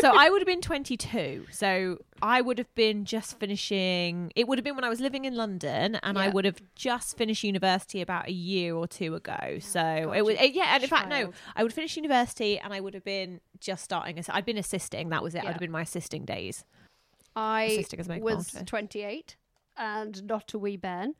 so I would have been twenty-two. So I would have been just finishing. It would have been when I was living in London, and I would have just finished university about a year or two ago. Oh, so God, it was you yeah. And in fact, no. I would finish university, and I would have been just starting. I'd been assisting. That was it. Yeah. I'd have been my assisting days. I Assisting as a makeup was artist. 28 and not a wee Ben.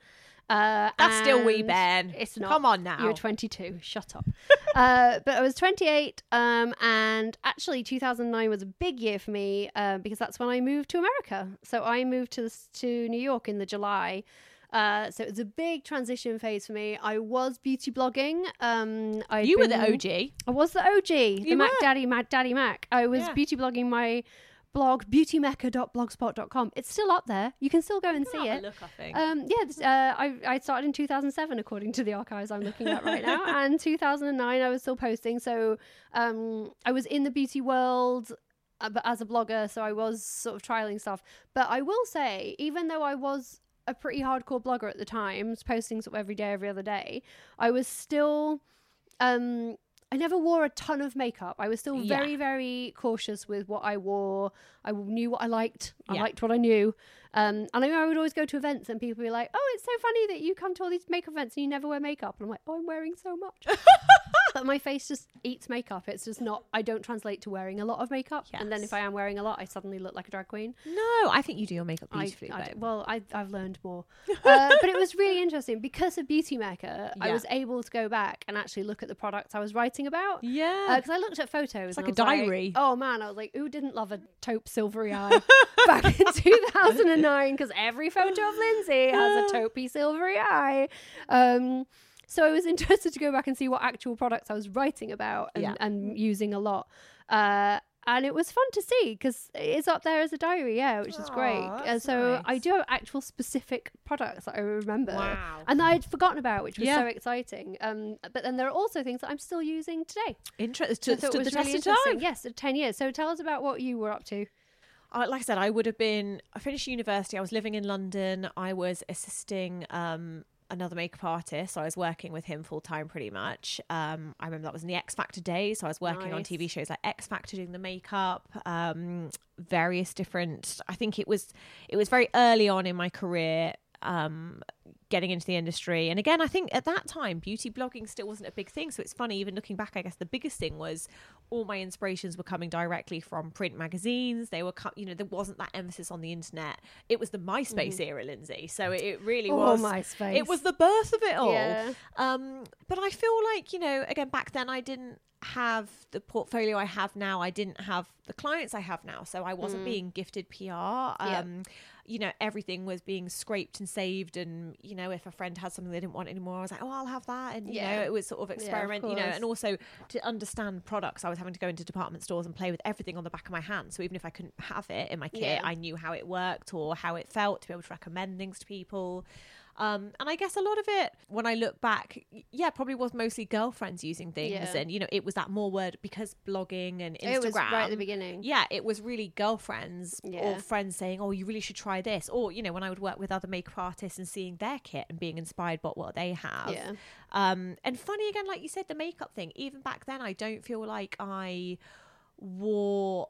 Uh, That's still wee Ben. It's not. Come on now. You're 22. Shut up. uh, but I was 28, um, and actually 2009 was a big year for me uh, because that's when I moved to America. So I moved to to New York in the July. Uh, so it was a big transition phase for me. I was beauty blogging. Um, You were the OG. I was the OG, the You Mac. Daddy, Mac Daddy Mac. I was Yeah. beauty blogging my blog, beautymecca.blogspot.com. It's still up there. You can still go and see it. Look, I think. Um, yeah, this- uh, I, I started in 2007, according to the archives I'm looking at right now. and 2009, I was still posting. So um, I was in the beauty world uh, but as a blogger, so I was sort of trialing stuff. But I will say, even though I was a pretty hardcore blogger at the time, posting sort of every day, every other day, I was still. Um, I never wore a ton of makeup. I was still Yeah. very, very cautious with what I wore. I knew what I liked. I Yeah. liked what I knew. Um, and I, I would always go to events and people would be like, "Oh, it's so funny that you come to all these makeup events and you never wear makeup." And I'm like, "Oh, I'm wearing so much." but my face just eats makeup. It's just not. I don't translate to wearing a lot of makeup. And then if I am wearing a lot, I suddenly look like a drag queen. no, I think you do your makeup beautifully. I d- well, I, I've learned more, uh, but it was really interesting because of Beauty Mecca. I was able to go back and actually look at the products I was writing about. yeah. Because I looked at photos. like a I diary. oh man, I was like, who didn't love a taupe silvery eye back in 2009? Because every photo of Lindsay has a taupey silvery eye. Um, so I was interested to go back and see what actual products I was writing about and, Yeah. and using a lot. Uh, and it was fun to see because it's up there as a diary, yeah, which is great. Aw, Uh, so I do have actual specific products that I remember Wow. and that I'd forgotten about, which was Yeah. so exciting. Um, but then there are also things that I'm still using today. Interesting. So it the was test really of time. Yes, 10 years. So tell us about what you were up to. Uh, like I said, I would have been. I finished university. I was living in London. I was assisting um, another makeup artist. So I was working with him full time, pretty much. Um, I remember that was in the X Factor days. So I was working on TV shows like X Factor, doing the makeup, um, various different. I think it was it was very early on in my career. Um, getting into the industry. And again i think at that time beauty blogging still wasn't a big thing. So it's funny even looking back i guess the biggest thing was all my inspirations were coming directly from print magazines. They were you know there wasn't that emphasis on the internet. It was the myspace era lindsay. So it, it really. Oh, was MySpace. it was the birth of it all. Yeah. um but i feel like you know again back then i didn't have the portfolio i have now. I didn't have the clients i have now. So i wasn't being gifted pr um you know everything was being scraped and saved and you know if a friend had something they didn't want anymore i was like oh i'll have that and you Yeah. know it was sort of of experiment you know and also to understand products i was having to go into department stores and play with everything on the back of my hand so even if i couldn't have it in my kit Yeah. i knew how it worked or how it felt to be able to recommend things to people Um, and I guess a lot of it, when I look back, yeah, probably was mostly girlfriends using things, Yeah. and you know, it was that more word because blogging and Instagram. It was right at the beginning. Yeah, it was really girlfriends Yeah. or friends saying, "Oh, you really should try this," or you know, when I would work with other makeup artists and seeing their kit and being inspired by what they have. Yeah. Um, and funny again, like you said, the makeup thing. Even back then, I don't feel like I wore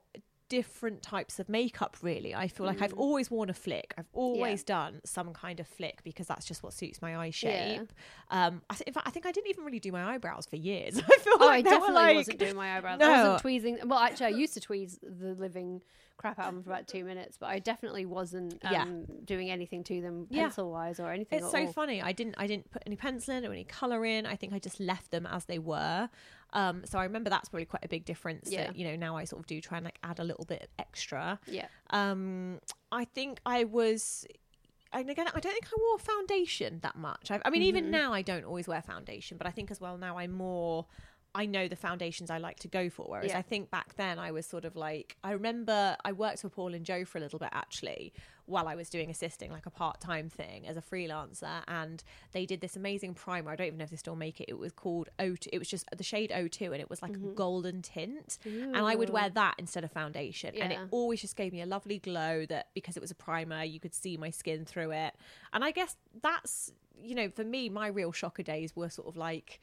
different types of makeup really i feel like i've Mm. always worn a flick i've always done some kind of flick because that's just what suits my eye Yeah. shape um I th- in fact i think i didn't even really do my eyebrows for years i feel Oh, like I definitely like- wasn't doing my eyebrows. No. I wasn't tweezing. Well, actually, I used to tweeze the living crap out of them for about two minutes, but I definitely wasn't um, Yeah. doing anything to them pencil wise or anything. It's so all. funny. I didn't I didn't put any pencil in or any color in. I think I just left them as they were. Um, so I remember that's probably quite a big difference. Yeah. That, you know, now I sort of do try and like add a little bit extra. Yeah. Um, I think I was. And again, I don't think I wore foundation that much. I, I mean, even now I don't always wear foundation, but I think as well now I'm more. I know the foundations I like to go for. Whereas Yeah. I think back then I was sort of like I remember I worked for Paul and Joe for a little bit actually while I was doing assisting like a part time thing as a freelancer, and they did this amazing primer. I don't even know if they still make it. It was called O2. It was just the shade O2, and it was like a mm-hmm. golden tint, and I would wear that instead of foundation, and it always just gave me a lovely glow. That because it was a primer, you could see my skin through it, and I guess that's you know for me my real shocker days were sort of like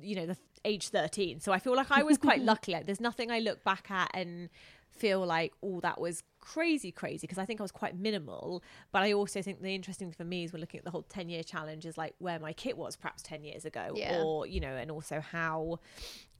you know the age 13 so i feel like i was quite lucky. Like there's nothing i look back at and feel like oh that was crazy crazy because i think i was quite minimal. But i also think the interesting thing for me is when looking at the whole 10 year challenge is like where my kit was perhaps 10 years ago Yeah. or you know and also how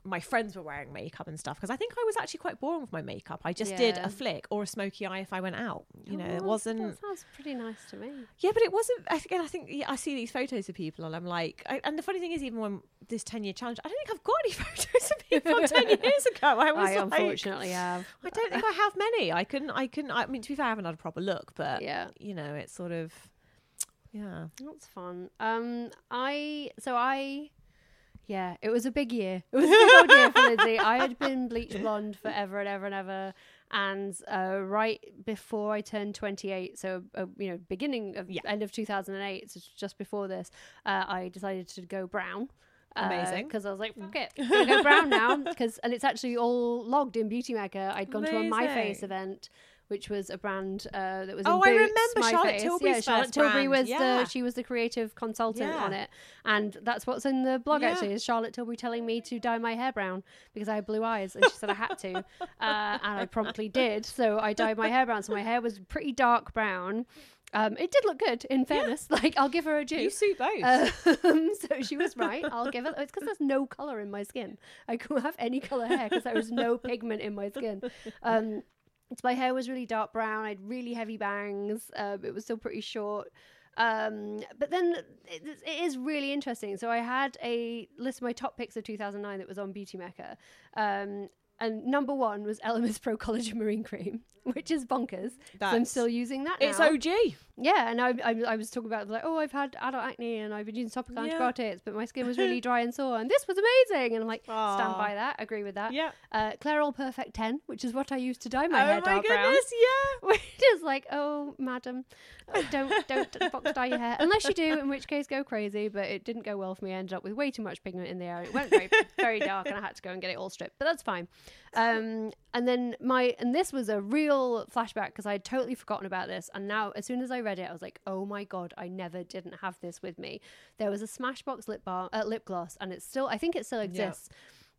my friends were wearing makeup and stuff because i think i was actually quite boring with my makeup i just did a flick or a smoky eye if i went out you know Oh, it wasn't That sounds pretty nice to me. yeah, but it wasn't. Again, I think yeah, I see these photos of people, and I'm like, I, and the funny thing is, even when this ten year challenge, I don't think I've got any photos of people ten years ago. I was I like, unfortunately have. I don't think I have many. I couldn't. I couldn't. I mean, to be fair, I haven't had a proper look, but Yeah. you know, it's sort of, yeah, That's fun. Um, I so I, yeah, it was a big year. It was a big old year for Lindsay. I had been bleach blonde forever and ever and ever, and uh, right before I turned twenty eight, so uh, you know, beginning of Yeah. end of two thousand and eight, so just before this, uh, I decided to go brown. Amazing. because I was like, fuck it, I'm go brown now. Because and it's actually all logged in Beauty Mecca. I'd gone to a My Face event, which was a brand uh, that was. Oh, I Boots, remember Charlotte. Tilbury's Yeah, Charlotte Tilbury brand, was yeah. the she was the creative consultant Yeah. on it, and that's what's in the blog Yeah. actually. Is Charlotte Tilbury telling me to dye my hair brown because I had blue eyes, and she said I had to, uh, and I promptly did. So I dyed my hair brown. So my hair was pretty dark brown. Um, it did look good, in fairness. Like I'll give her a due. you suit both. Um, so she was right. I'll give it. It's because there's no color in my skin. I couldn't have any color hair because there was no pigment in my skin. Um, my hair was really dark brown. I had really heavy bangs. Um, it was still pretty short. Um, but then it, it is really interesting. So I had a list of my top picks of 2009 that was on Beauty Mecca. Um, and number one was Elemis Pro Collagen Marine Cream, which is bonkers. I'm still using that it's now. OG. Yeah, and I, I, I was talking about like, oh, I've had adult acne and I've been using topical Yeah. antibiotics, but my skin was really dry and sore, and this was amazing. And I'm like, stand by that, agree with that. Yeah. Uh, Clairol Perfect 10, which is what I used to dye my oh hair dark brown. goodness, yeah. Which is like, oh, madam, don't don't box dye your hair unless you do, in which case go crazy. But it didn't go well for me. I ended up with way too much pigment in the area. It went very very dark, and I had to go and get it all stripped. But that's fine. Um, and then my and this was a real flashback because I had totally forgotten about this. And now, as soon as I read it, I was like, oh my god, I never didn't have this with me. There was a Smashbox lip balm, uh, lip gloss, and it's still I think it still exists.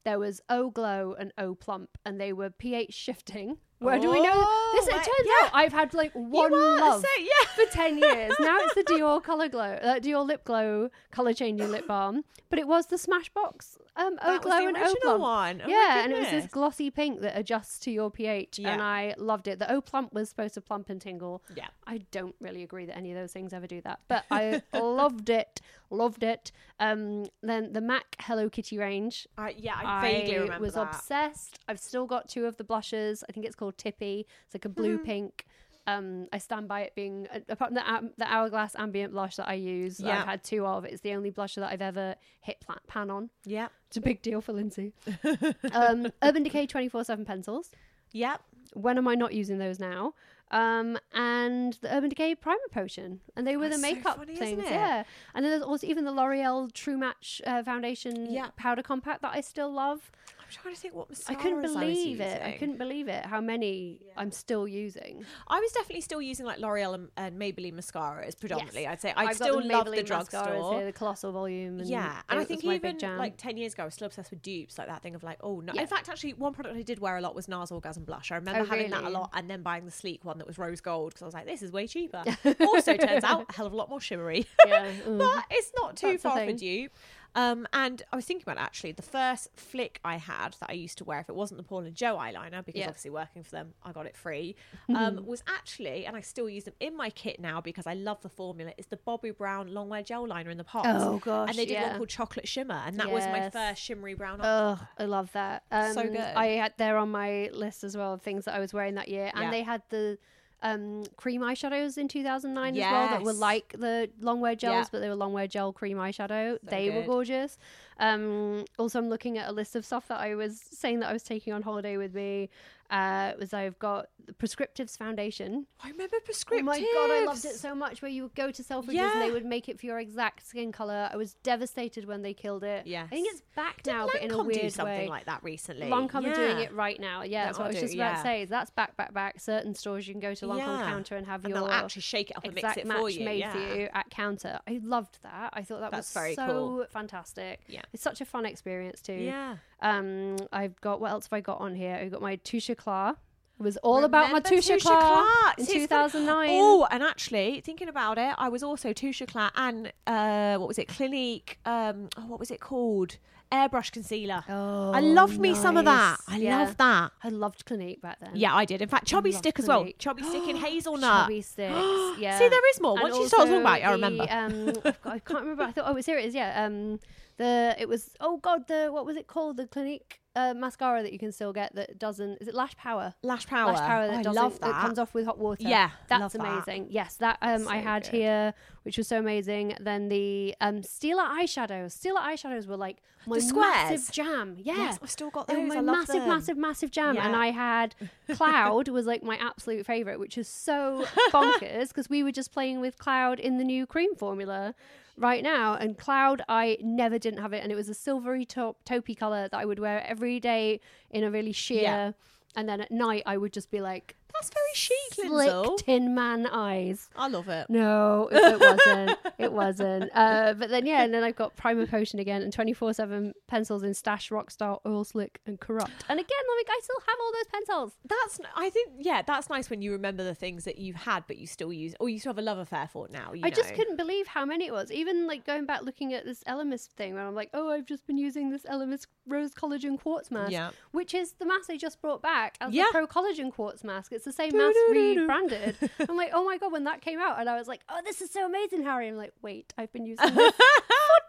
There was O Glow and O Plump, and they were pH shifting. Where do we know this? It turns yeah. out I've had like one are, love so- yeah. for ten years. Now it's the Dior Color Glow, uh, Dior Lip Glow color changing lip balm, but it was the Smashbox um, O Glow and O Plump. one. Oh yeah, and it was this glossy pink that adjusts to your pH, yeah. and I loved it. The O Plump was supposed to plump and tingle. Yeah. I don't really agree that any of those things ever do that, but I loved it, loved it. Um, then the MAC Hello Kitty range. I, yeah, I vaguely remember was that. obsessed. I've still got two of the blushes. I think it's called Tippy. It's like a blue Mm-hmm. pink. Um, I stand by it being uh, apart from the, um, the hourglass ambient blush that I use. Yeah. I've had two of. It's the only blusher that I've ever hit pla- pan on. Yeah. It's a big deal for Lindsay. um, Urban Decay twenty four seven pencils. Yep. When am I not using those now? Um, and the Urban Decay Primer Potion, and they were That's the so makeup funny, things, yeah. And then there's also even the L'Oreal True Match uh, foundation Yeah. powder compact that I still love. I'm trying to think what I mascaras couldn't believe it. I couldn't believe it. How many I'm still using. I was definitely still using like L'Oreal and, and Maybelline mascaras predominantly. Yes. I'd say I I've still the love the Maybelline drugstore. the colossal volume. And Yeah, and I think was my big even like ten years ago, I was still obsessed with dupes, like that thing of like, oh no. Yeah. In fact, actually, one product I did wear a lot was NARS Orgasm Blush. I remember Oh, having that a lot, and then buying the sleek one that was rose gold because I was like, this is way cheaper. also, turns out a hell of a lot more shimmery. yeah, mm. but it's not too That's far a dupe. Um, and I was thinking about actually the first flick I had that I used to wear, if it wasn't the Paul and Joe eyeliner, because Yeah. obviously working for them, I got it free, um, was actually, and I still use them in my kit now because I love the formula, is the Bobbi Brown Longwear gel liner in the pot. Oh, gosh, And they did yeah. one called Chocolate Shimmer, and that was my first shimmery brown. Oh, I love that. Um, So good. I had there on my list as well of things that I was wearing that year, and Yeah. they had the um, cream eyeshadows in 2009 as well that were like the long wear gels, Yeah. but they were long wear gel cream eyeshadow. they were gorgeous. Um, also, I'm looking at a list of stuff that I was saying that I was taking on holiday with me. Uh, was I've got the Prescriptives foundation. I remember prescriptives. Oh my god, I loved it so much. Where you would go to Selfridges and they would make it for your exact skin color. I was devastated when they killed it. Yeah, I think it's back Did now, but in a Lancome weird do something way. like that recently. Lancome are doing it right now. Yeah, that's what I was Lancome just do, about yeah. to say. That's back, back, back. Certain stores you can go to Lancome Yeah. counter and have And your they'll actually shake it up and mix exact it match for you. made yeah. for you at counter. I loved that. I thought that That's was very so cool. fantastic. Yeah. it's such a fun experience too. Yeah. Um, I've got what else have I got on here? I've got my Touche Eclat. It was all about my Remember Touche Touche Eclat Eclat? in See, it's funny. 2009. Oh, and actually, thinking about it, I was also Touche Eclat and uh, what was it? Clinique. Um, oh, what was it called? Airbrush concealer. Oh, I loved me some of that. I Yeah. loved that. I loved Clinique back then. Yeah, I did. In fact, Chubby love Stick as well. Chubby Stick in hazelnut. Chubby sticks. Yeah. See, there is more. Once you start talking about it, I remember. Um, I can't remember. I thought, oh, was here it is. Yeah. Um, the it was. Oh God, the what was it called? The Clinique uh, mascara that you can still get that doesn't. Is it Lash Power? Lash Power. Lash Power Oh, that I doesn't. love That that. comes off with hot water. Yeah, that's love that. amazing. Yes, that um I had good. here, which was so amazing. Then the um eyeshadows. Stila eyeshadows were like my massive jam. Yeah. Yes, I've still got They were those. my I love massive, them. massive, massive jam. And I had Cloud was like my absolute favorite, which is so bonkers because we were just playing with Cloud in the new cream formula right now. And Cloud, I never didn't have it, and it was a silvery top, taupey color that I would wear every day in a really sheer. Yeah. And then at night, I would just be like That's very chic, slick Lindsay. tin man eyes. I love it. No, it, wasn't. it wasn't. Uh, but then yeah, and then I've got Primer Potion again and twenty four seven pencils in Stash, Rockstar, Oil Slick, and Corrupt. And again, like I still have all those pencils. That's. I think. Yeah, that's nice when you remember the things that you've had, but you still use, or you still have a love affair for it now. You I just couldn't believe how many it was. Even like going back looking at this Elemis thing, where I'm like, oh, I've just been using this Elemis Rose Collagen Quartz mask, Yeah. which is the mask they just brought back as Yeah. the Pro Collagen Quartz mask. It's the same mask rebranded. I'm like, oh my god, when that came out, and I was like, oh, this is so amazing, Harry. I'm like, wait, I've been using this for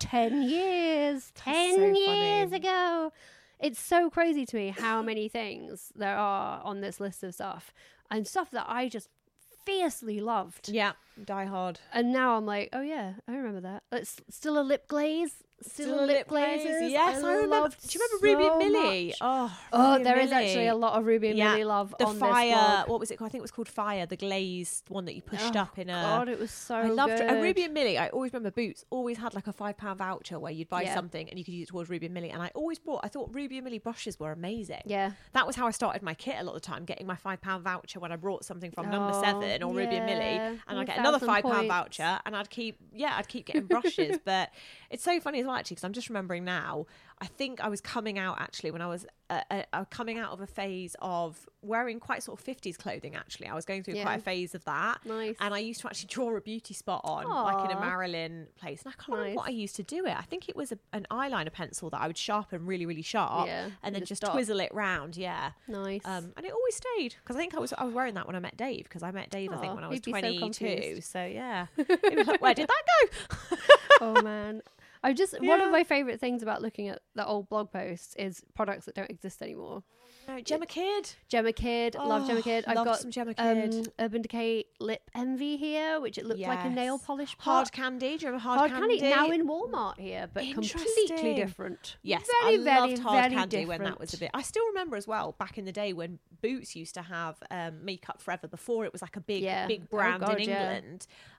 ten years, ten so years funny. ago. It's so crazy to me how many things there are on this list of stuff and stuff that I just fiercely loved. Yeah, Die Hard. And now I'm like, oh yeah, I remember that. It's still a lip glaze. Still, lip, glazes. Yes, I, remember. loved Do you remember Ruby so and Millie? much. Oh, Oh, Ruby there is actually a lot of Ruby and Yeah, Millie love the on fire. What was it? called? I think it was called Fire. The glazed one that you oh, pushed Oh, up in a. God, it was so I loved good. it. And Ruby and Millie, I always remember Boots always had like a five pound voucher where you'd buy Yeah. something and you could use it towards Ruby and Millie. And I always bought. I thought Ruby and Millie brushes were amazing. Yeah. That was how I started my kit a lot of the time, getting my five pound voucher when I brought something from Number oh, Seven or Ruby and Millie, and I'd get another five pound voucher, and I'd keep yeah, I'd keep getting brushes. but it's so funny well actually because I'm just remembering now. I think I was coming out actually when I was uh, uh, coming out of a phase of wearing quite sort of 50s clothing. Actually, I was going through quite a phase of that. Nice. And I used to actually draw a beauty spot on, like in a. Marilyn place. And I can't remember what I used to do it. I think it was a, an eyeliner pencil that I would sharpen really, really sharp, Yeah, and then just just twizzle it round. Yeah. Nice. Um, and it always stayed because I think I was I was wearing that when I met Dave because I met Dave I think when I was he'd be so 22. So, yeah, like, where did that go? oh man. I just one of my favorite things about looking at the old blog posts is products that don't exist anymore. No, Jemma Kidd. Jemma Kidd, love Jemma Oh, Kidd. I've got some Jemma um, Kidd. Urban Decay Lip Envy here, which it looked like a nail Yes. polish Hard candy. Do you remember hard, Hard candy? candy now in Walmart here, but completely different. Yes, very, I very, loved hard very candy different. when that was a bit. I still remember as well back in the day when Boots used to have um, Makeup Forever before it was like a big, Yeah. big Oh, brand God, in yeah.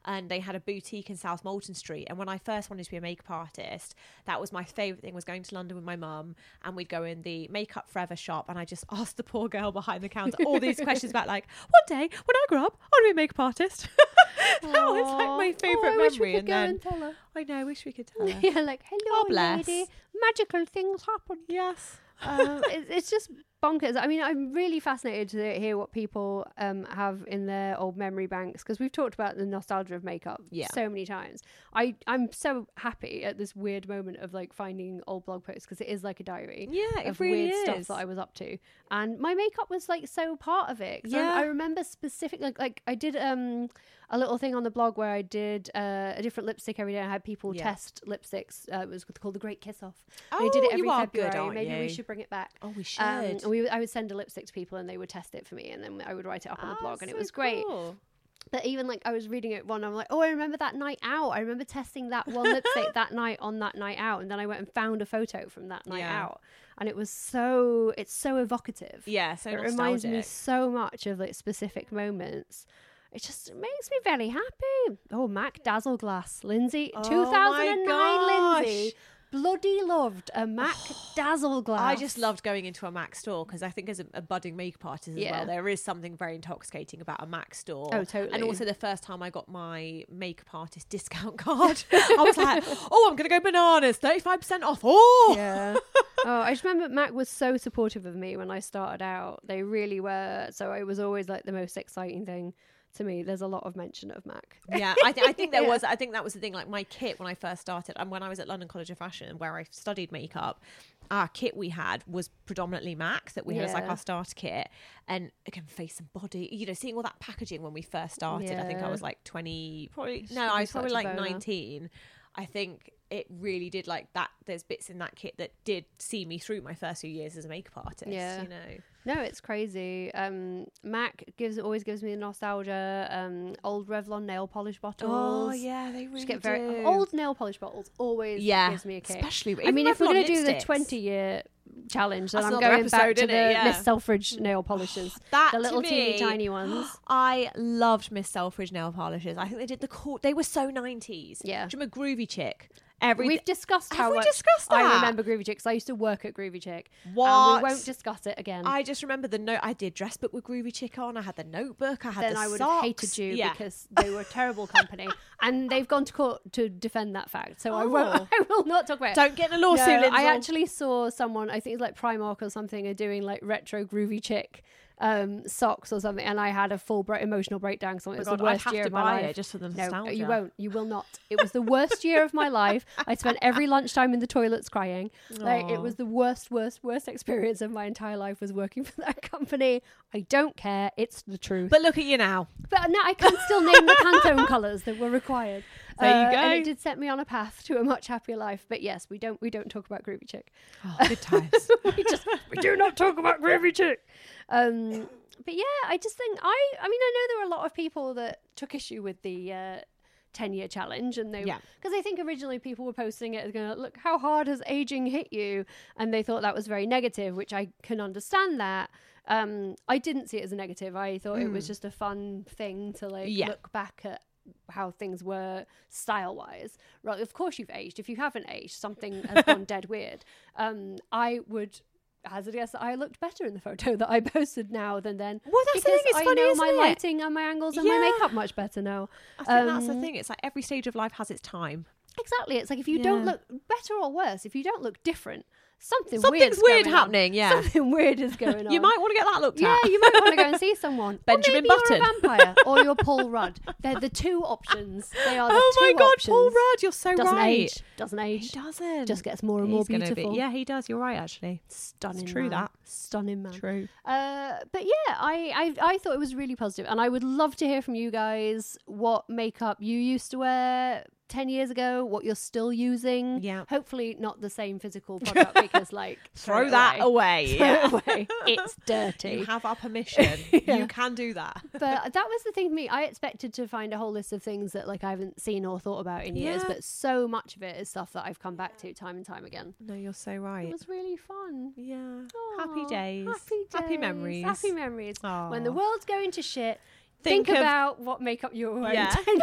And they had a boutique in South Molton Street. And when I first wanted to be a makeup artist, that was my favourite thing was going to London with my mum, and we'd go in the Makeup Forever shop, and I just asked the poor girl behind the counter all these questions about like, one day when I grow up, I want to be a makeup artist. that was like my favourite oh, I wish memory. we could and go then and tell her. I know, I wish we could tell her. yeah, like hello, bless. lady. Magical things happen. yes. um, it's just bonkers. I mean, I'm really fascinated to hear what people um, have in their old memory banks because we've talked about the nostalgia of makeup Yeah. so many times. I I'm so happy at this weird moment of like finding old blog posts because it is like a diary. Yeah, it of really weird stuff that I was up to, and my makeup was like so part of it. 'Cause I- I, remember specific like like I did um a little thing on the blog where I did uh, a different lipstick every day. I had people Yeah. test lipsticks. Uh, it was called the Great Kiss Off. And I did it Oh, you every are good, aren't Maybe we should bring it back. Oh, we should. Um, we, I would send a lipstick to people and they would test it for me and then I would write it up on the Ah, blog and it was great. cool. But even like I was reading it one, I'm like, oh, I remember that night out. I remember testing that one lipstick that night on that night out. And then I went and found a photo from that night Yeah. out. And it was so, it's so evocative. Yeah, so it reminds me so much of like specific moments. It just makes me very happy. Oh, Mac Dazzle Glass, Lindsay, Oh 2009 my Lindsay. Bloody loved a Mac Dazzle Glass. I just loved going into a Mac store because I think as a, a budding makeup artist as Yeah. well, there is something very intoxicating about a Mac store. Oh, totally. And also the first time I got my makeup artist discount card, I was like, oh, I'm going to go bananas, 35% off. Oh! Yeah. oh, I just remember Mac was so supportive of me when I started out. They really were. So it was always like the most exciting thing to me, there's a lot of mention of Mac. Yeah, I, th- I think there yeah. was. I think that was the thing. Like my kit when I first started, and when I was at London College of Fashion, where I studied makeup, our kit we had was predominantly Mac that we had as like our starter kit, and again face and body. You know, seeing all that packaging when we first started, yeah. I think I was like 20, probably no, I was probably like 19, I think it really did like that. There's bits in that kit that did see me through my first few years as a makeup artist. Yeah. you know. No, it's crazy. Um, Mac gives always gives me nostalgia. Um, old Revlon nail polish bottles. Oh yeah, they really Just get very do. old nail polish bottles. Always Yeah, gives me a kick. especially- I mean, even if we're gonna do the twenty year challenge, That's I'm going back to the it? Yeah. Miss Selfridge nail polishes. That the little teeny tiny ones. I loved Miss Selfridge nail polishes. I think they did the cool. They were so nineties. Yeah. You remember Groovy Chick? Every We've discussed Have how we much discussed that? I remember Groovy Chick 'cause I used to work at Groovy Chick. And What? we won't discuss it again. I just remember the note. I did dress book with Groovy Chick on. I had the notebook. I had then the I would socks. have hated you yeah. because they were a terrible company, and they've gone to court to defend that fact. So I won't. Oh. I will not talk about it. Don't get in a lawsuit, No, I actually saw someone. I think it's like Primark or something, are doing like retro groovy chick um, socks or something, and I had a full bre- emotional breakdown. So it Oh my was God, the worst have year to of my buy life. it just for the No, you won't. You will not. It was the worst year of my life. I spent every lunchtime in the toilets crying. Like it was the worst, worst, worst experience of my entire life was working for that company. I don't care. It's the truth. But look at you now. But now I can still name the Pantone colours that were required. There you Uh, And it did set me on a path to a much happier life. But yes, we don't we don't talk about Groovy Chick. Oh, good times. we just we do not talk about Groovy Chick. Um, but yeah, I just think I I mean I know there were a lot of people that took issue with the. Uh, 10 year challenge and they Yeah. because I think originally people were posting it as going look how hard has aging hit you and they thought that was very negative which I can understand that um I didn't see it as a negative I thought it was just a fun thing to like Yeah. look back at how things were style wise right of course you've aged if you haven't aged something has gone dead weird um I would hazard guess that I looked better in the photo that I posted now than then Well, that's the thing, it's I funny, know my it? lighting and my angles and my makeup much better now I think that's the Um, thing. It's like every stage of life has its time. Exactly. It's like if you don't look better or worse, if you don't look different, something Something's weird going on. happening, yeah. something weird is going on. You might want to get that looked yeah, at. Yeah, you might want to go and see someone. Benjamin or maybe You're a Button. vampire or you're Paul Rudd. They're the two options. They are the oh my god, options. Paul Rudd, you're so doesn't right. age. Doesn't age. He doesn't. Just gets more and more He's gonna beautiful. Be, yeah, he does. You're right, actually. Stunning. It's true man. that. Stunning man. True. Uh, but yeah, I, I I thought it was really positive, and I would love to hear from you guys what makeup you used to wear 10 years ago, what you're still using. Yeah. Hopefully, not the same physical product because, like, Throw that away. Throw yeah. it away. It's dirty. You have our permission. You can do that. but that was the thing for me. I expected to find a whole list of things that like I haven't seen or thought about in years, Yeah. but so much of it is stuff that I've come back to time and time again. No, you're so right. It was really fun. Yeah. Happy days. Happy days. Happy memories. Happy memories. When the world's going to shit, think, Think of- about what makeup you were wearing Yeah. 10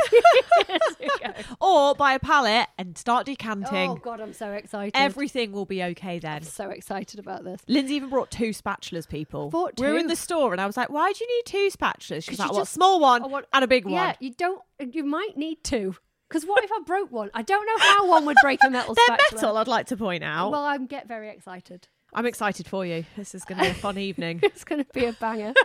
years ago. Or buy a palette and start decanting. Oh god, I'm so excited. Everything will be okay then. I'm so excited about this. Lindsay even brought two spatulas, people. Bought We were in the store and I was like, why do you need two spatulas? She's like, well, a small one oh, what- and a big one. Yeah, you don't. You might need two. Because what if I broke one? I don't know how one would break a metal They're spatula. metal, I'd like to point out. Well, I get very excited. I'm excited for you. This is going to be a fun evening. It's going to be a banger.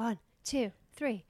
One, two, three.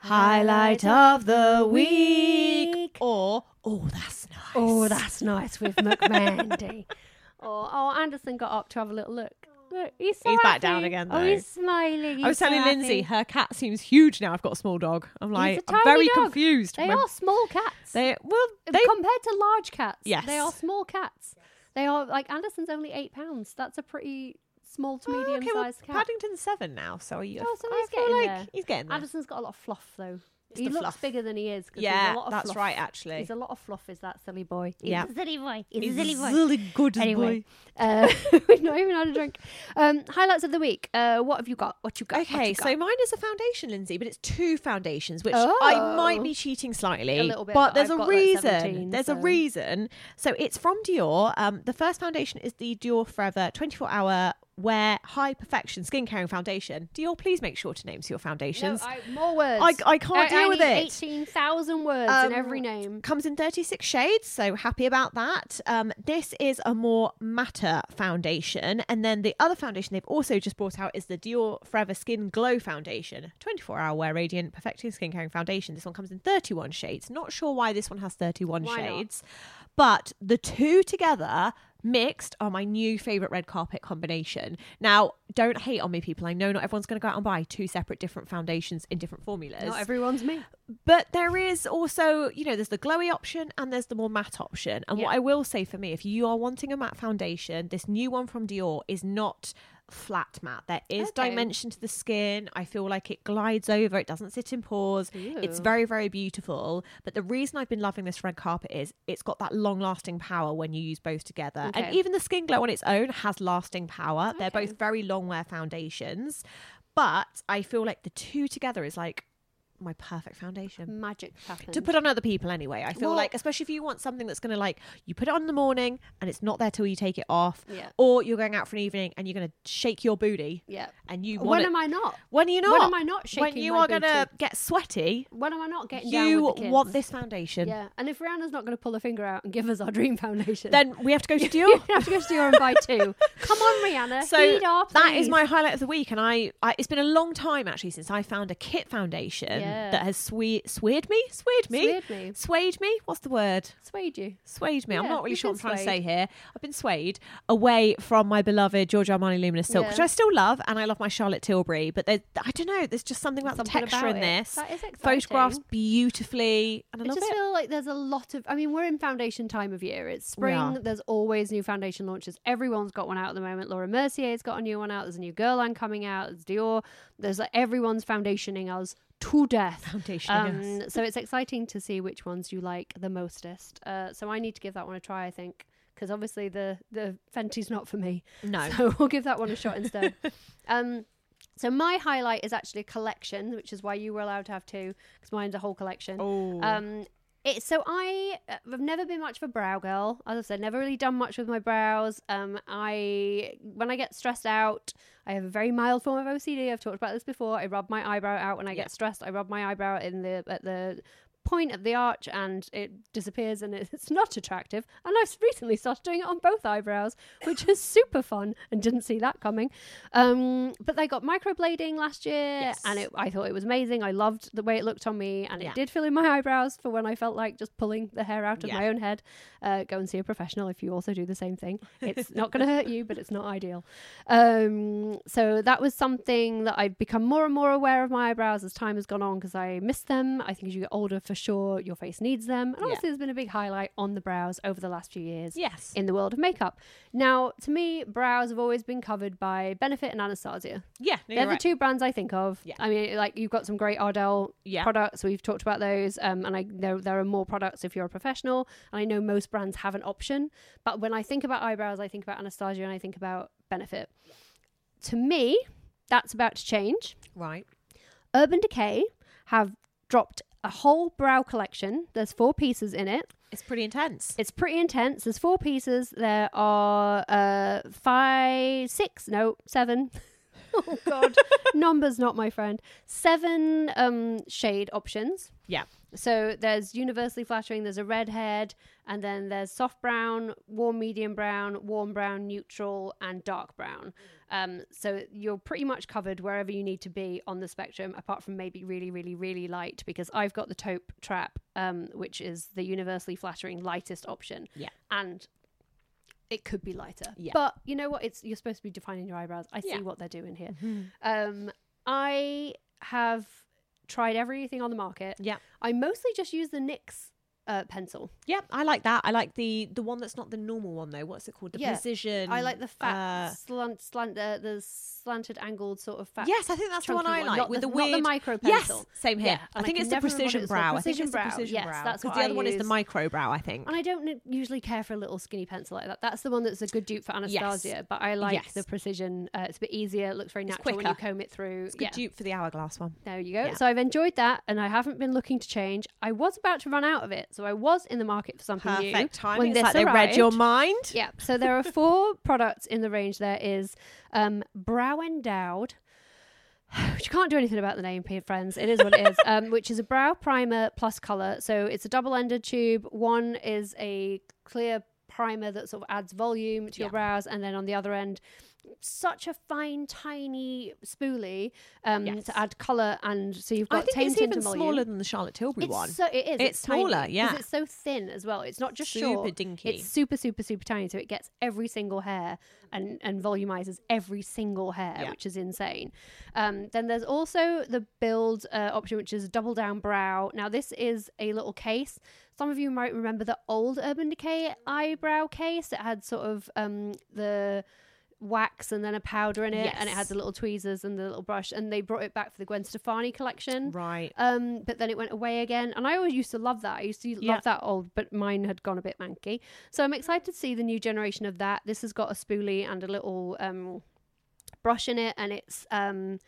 Highlight of the week. Or, oh, that's nice. Oh, that's nice with McMandy. oh, oh, Anderson got up to have a little look. Look, he's so He's back down happy. again, Oh, though. he's smiling. I was so telling Lindsay, her cat seems huge now. I've got a small dog. I'm He's like, I'm very dog. confused. They are small cats. They well, uh, they compared to large cats. Yes. they are small cats. They are like Anderson's only eight pounds. That's a pretty small to Oh, medium okay, well, sized cat. Paddington's seven now, so are you? Oh, so I he's feel getting like there. he's getting there. Anderson's got a lot of fluff though. It's he looks fluff. bigger than he is. Yeah, a lot of that's fluff. right, actually. He's a lot of fluff. Is that silly boy? He's Yeah. a silly boy. He's, He's a silly boy. really good Anyway, uh, we've not even had a drink. Um, highlights of the week. Uh, what have you got? What you got? Okay, you so mine is a foundation, Lindsay, but it's two foundations, which I might Oh. be cheating slightly. A little bit, but but there's I've a got, like, reason. 17, there's so- a reason. So it's from Dior. Um, the first foundation is the Dior Forever 24 hour wear high perfection skin caring foundation. Dior, please make sure to name your No, foundations. I, more words. I- I can't deal with it. Eighteen thousand words Um, in every name. Comes in 36 shades, so happy about that. Um, this is a more matte foundation. And then the other foundation they've also just brought out is the Dior Forever Skin Glow Foundation. 24 hour wear radiant, perfecting skin caring foundation. This one comes in 31 shades. Not sure why this one has 31 Why not? shades. But the two together mixed are my new favorite red carpet combination. Now, don't hate on me, people. I know not everyone's going to go out and buy two separate different foundations in different formulas. Not everyone's me. But there is also, you know, there's the glowy option and there's the more matte option. And what I will say for me, if you are wanting a matte foundation, this new one from Dior is not flat matte. There is Okay. dimension to the skin. I feel like it glides over, it doesn't sit in pores. It's very, very beautiful. But the reason I've been loving this red carpet is it's got that long lasting power when you use both together. And even the skin glow on its own has lasting power. They're both very long wear foundations. But I feel like the two together is like my perfect foundation Magic happens. to put on other people anyway. I feel Well- like, especially if you want something that's going to like, you put it on in the morning and it's not there till you take it off, Yeah. or you're going out for an evening and you're going to shake your booty, Yeah. and you When it- am I not? When are you're not? When am I not shaking? When shaking you my are going to booty? get sweaty, When am I not getting down you with the kids? want this foundation. Yeah, and if Rihanna's not going to pull a finger out and give us our dream foundation, Then we have to go to you Dior. have to go to Dior and buy two. Come on, Rihanna. So heat up, that is my highlight of the week, and I, I it's been a long time actually since I found a kit foundation Yeah. that has swe- swayed me, swayed me, Swayed me. swayed me. What's the word? Swayed you. Swayed me. I'm Yeah, not really you've sure what I'm been trying to say here. I've been swayed away from my beloved Giorgio Armani Luminous Silk, Yeah. which I still love, and I love my Charlotte Tilbury. But I don't know, there's just something about Something the texture about in it. this. That is Photographs exciting. beautifully, and I I love just it. feel like there's a lot of. I mean, we're in foundation time of year. It's We spring. are. There's always new foundation launches. Everyone's got one out at the moment. Laura Mercier's got a new one out. There's a new girl Guerlain coming out. There's Dior. There's like everyone's foundationing us to death. Foundationing Um, so it's exciting to see which ones you like the mostest. Uh, so I need to give that one a try. I think because obviously the the Fenty's not for me. No. So we'll give that one a shot instead. um, so my highlight is actually a collection, which is why you were allowed to have two, because mine's a whole collection. Oh. Um, it, so I uh, I've never been much of a brow girl. As I said, never really done much with my brows. Um, I when I get stressed out, I have a very mild form of OCD. I've talked about this before. I rub my eyebrow out when I Yeah. get stressed. I rub my eyebrow in the at the point of the arch and it disappears and it's not attractive. And I've recently started doing it on both eyebrows, which is super fun and didn't see that coming. Um, but they got microblading last year Yes. and it, I thought it was amazing. I loved the way it looked on me and Yeah. it did fill in my eyebrows for when I felt like just pulling the hair out of Yeah. my own head. Uh, go and see a professional if you also do the same thing. It's not going to hurt you, but it's not ideal. Um, so that was something that I've become more and more aware of my eyebrows as time has gone on because I miss them. I think as you get older, for sure, your face needs them. And Yeah. obviously, there's been a big highlight on the brows over the last few years yes. in the world of makeup. Now, to me, brows have always been covered by Benefit and Anastasia. yeah. no, They're you're the two brands I think of. Yeah. I mean, like you've got some great Ardell Yeah. products. We've talked about those, um, and I there there are more products if you're a professional. And I know most brands have an option, but when I think about eyebrows, I think about Anastasia and I think about Benefit. To me, that's about to change. Right. Urban Decay have dropped a whole brow collection. There's four pieces in it. It's pretty intense. It's pretty intense. There's four pieces. There are uh five, six, no, seven. oh God, numbers not my friend. Seven um shade options. yeah. So there's universally flattering. There's a redhead, and then there's soft brown, warm medium brown, warm brown, neutral, and dark brown. Um, so you're pretty much covered wherever you need to be on the spectrum, apart from maybe really, really, really light. Because I've got the taupe trap, um, which is the universally flattering lightest option. Yeah. and it could be lighter. Yeah. but you know what? It's you're supposed to be defining your eyebrows. I see Yeah. what they're doing here. Um, I have tried everything on the market. Yeah. I mostly just use the NYX uh, pencil. Yeah, I like that. I like the the one that's not the normal one though. What's it called? The Yeah. precision. I like the fat uh, slant, slant, uh, the slanted, angled sort of fat. Yes, I think that's the one I like not with the, the, not the weird micro Yes, same here. Yeah, I think it's the precision brow. I think Precision it's the brow. precision Yes, brow. that's because the I other one is the use. micro brow. I think. And I don't usually care for a little skinny pencil like that. That's the one that's a good dupe for Anastasia. But I like Yes. the precision. Uh, it's a bit easier. It looks very natural when you comb it through. It's a good yeah. dupe for the hourglass one. There you go. So I've enjoyed that, and I haven't been looking to change. I was about to run out of it, so I was in the market for something new. Perfect timing. when It's this like they read your mind. Yeah. So there are four products in the range. There is um, Brow Endowed. Which you can't do anything about the name, friends. It is what it is. Um, which is a brow primer plus color. So it's a double-ended tube. One is a clear primer that sort of adds volume to your brows, and then on the other end, such a fine, tiny spoolie um, Yes. to add color, and so you've got I think it's even smaller than the Charlotte Tilbury It's one. so it is. It's tiny, yeah. It's so thin as well. It's not just Super short. dinky. It's super, super, super tiny. So it gets every single hair and and volumizes every single hair, Yeah. which is insane. Um, then there's also the build uh, option, which is double down brow. Now this is a little case. Some of you might remember the old Urban Decay eyebrow case. It had sort of um, the wax and then a powder in it, and it had the little tweezers and the little brush. And they brought it back for the Gwen Stefani collection. right. Um, but then it went away again, and I always used to love that. I used to Yeah. love that old, but mine had gone a bit manky. So I'm excited to see the new generation of that. This has got a spoolie and a little um, brush in it, and it's um,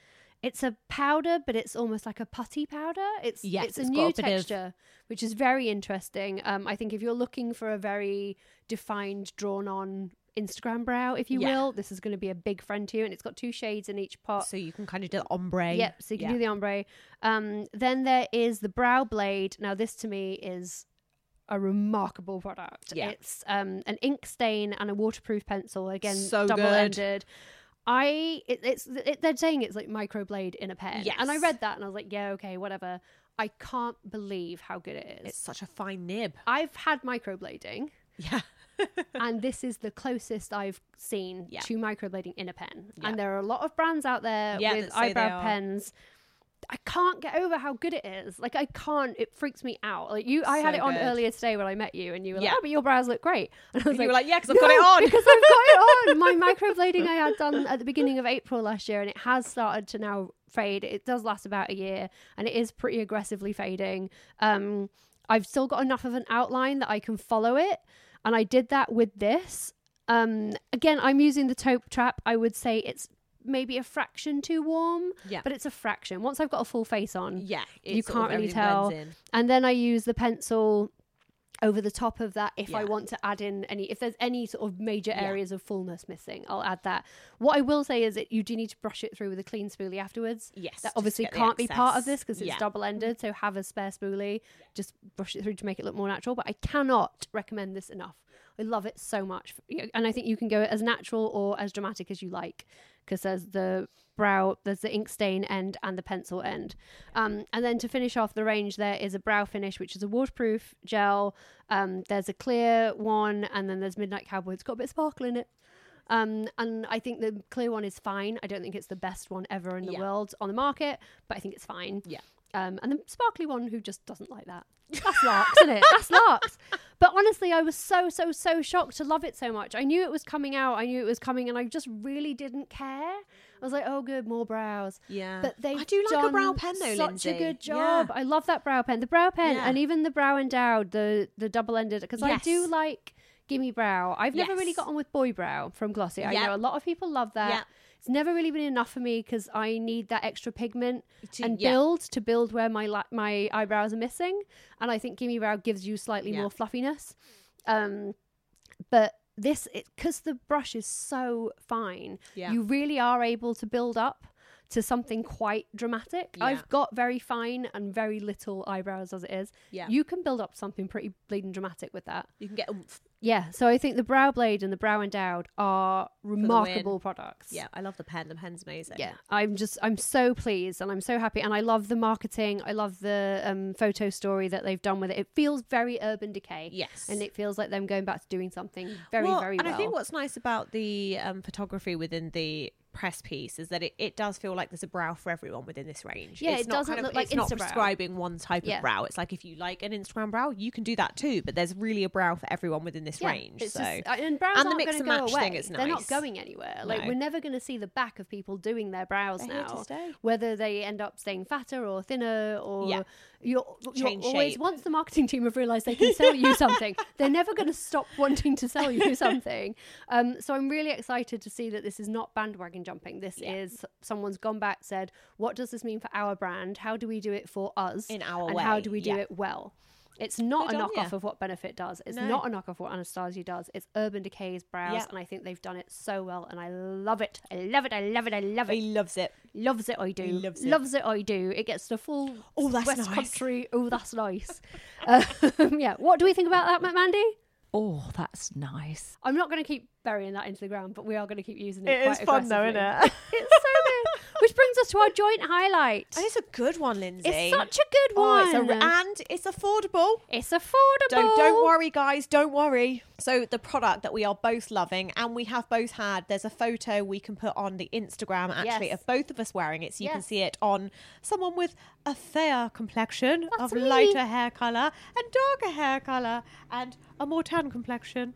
it's a powder, but it's almost like a putty powder. It's Yes, it's a new a of- texture, which is very interesting. Um, I think if you're looking for a very defined, drawn on Instagram brow, if you Yeah. will, this is going to be a big friend to you, and it's got two shades in each pot. so you can kind of do the ombre. Yep, so you can Yeah. do the ombre. Um, then there is the brow blade. Now, this to me is a remarkable product. Yeah. It's um, an ink stain and a waterproof pencil. Again, So double ended. I it, it's it, they're saying it's like microblade in a pen, and I read that and I was like, yeah, okay, whatever. I can't believe how good it is. It's such a fine nib. I've had microblading, Yeah. and this is the closest I've seen Yeah. to microblading in a pen. Yeah. And there are a lot of brands out there Yeah, with that say they eyebrow pens. I can't get over how good it is. Like I can't. It freaks me out. Like you, I had it on good. earlier today when I met you, and you were Yeah. like, "Oh, but your brows look great." And I was You were like, "Yeah, 'cause I've got it on." because I've got it on." My microblading I had done at the beginning of April last year, and it has started to now fade. It does last about a year, and it is pretty aggressively fading. Um, I've still got enough of an outline that I can follow it, and I did that with this. Um, again, I'm using the taupe trap. I would say it's maybe a fraction too warm, Yeah. but it's a fraction. Once I've got a full face on, Yeah. you it sort of can't really tell. and then I use the pencil over the top of that if I want to add in any if there's any sort of major Yeah. areas of fullness missing, I'll add that. What I will say is that you do need to brush it through with a clean spoolie afterwards. Yes, That obviously can't be part of this because it's Yeah. double ended, so have a spare spoolie. Just brush it through to make it look more natural. But I cannot recommend this enough. I love it so much. And I think you can go as natural or as dramatic as you like because there's the brow, there's the ink stain end and the pencil end. Um, and then to finish off the range, there is a brow finish, which is a waterproof gel. Um, there's a clear one, and then there's Midnight Cowboy. It's got a bit of sparkle in it. Um, and I think the clear one is fine. I don't think it's the best one ever in the Yeah. world on the market, but I think it's fine. Yeah. Um, and the sparkly one who just doesn't like that. That's larks, isn't it? That's larks. But honestly, I was so, so, so shocked to love it so much. I knew it was coming out. I knew it was coming, and I just really didn't care. I was like, oh, good, more brows. Yeah. But they I do like a brow pen though, such Lindsay. a good Yeah. job. I love that brow pen. The brow pen, Yeah. and even the brow endowed, the the double ended, because I do like gimme brow. I've never really Yes. got on with boy brow from Glossier. I Yep. know a lot of people love that. Yep. It's never really been enough for me because I need that extra pigment To- and yeah. build to build where my la- my eyebrows are missing. And I think gimme brow gives you slightly Yeah. more fluffiness. Um, but this, because the brush is so fine, Yeah. you really are able to build up to something quite dramatic. Yeah. I've got very fine and very little eyebrows as it is. Yeah. You can build up something pretty bleeding dramatic with that. You can get oomph. Yeah. So I think the Brow Blade and the Brow Endowed are remarkable products. Yeah, I love the pen. The pen's amazing. Yeah, I'm just I'm so pleased and I'm so happy and I love the marketing. I love the um, photo story that they've done with it. It feels very Urban Decay. Yes. and it feels like them going back to doing something very well, very and well. I think what's nice about the um, photography within the press piece is that it, it does feel like there's a brow for everyone within this range. Yeah, it's it not doesn't kind of, look like it's not prescribing one type Yeah. of brow. It's like if you like an Instagram brow, you can do that too. But there's really a brow for everyone within this Yeah, range. so just- uh, and brows and the aren't mix going to and go match away. thing is They're not going anywhere. Like No. we're never going to see the back of people doing their brows They're now. Whether they end up staying fatter or thinner or Yeah. You're, you're always shape. once the marketing team have realised they can sell you something, they're never going to stop wanting to sell you something. Um, so I'm really excited to see that this is not bandwagon jumping. This Yeah. is someone's gone back said, what does this mean for our brand? How do we do it for us In our and how do we do yeah. it well? It's not Good a knockoff of what Benefit does. It's No. not a knockoff of what Anastasia does. It's Urban Decay's brows, and I think they've done it so well, and I love it. I love it. I love it. I love it. he loves it. Loves it. I do. loves it. Loves it. I do. It gets the full Oh, that's West nice. Country. Oh, that's nice. um, yeah. What do we think about that, Mandy? Oh, that's nice. I'm not going to keep burying that into the ground, but we are going to keep using it. It is quite fun though, isn't it? it's so good. Which brings us to our joint highlight. And it's a good one, Lindsay. It's such a good Oh, one. it's a, and it's affordable. It's affordable. Don't don't worry, guys. Don't worry. So the product that we are both loving, and we have both had. There's a photo we can put on the Instagram actually Yes. of both of us wearing it, so you can see it on someone with a fair complexion That's of me. lighter hair color and darker hair color and a more tan complexion.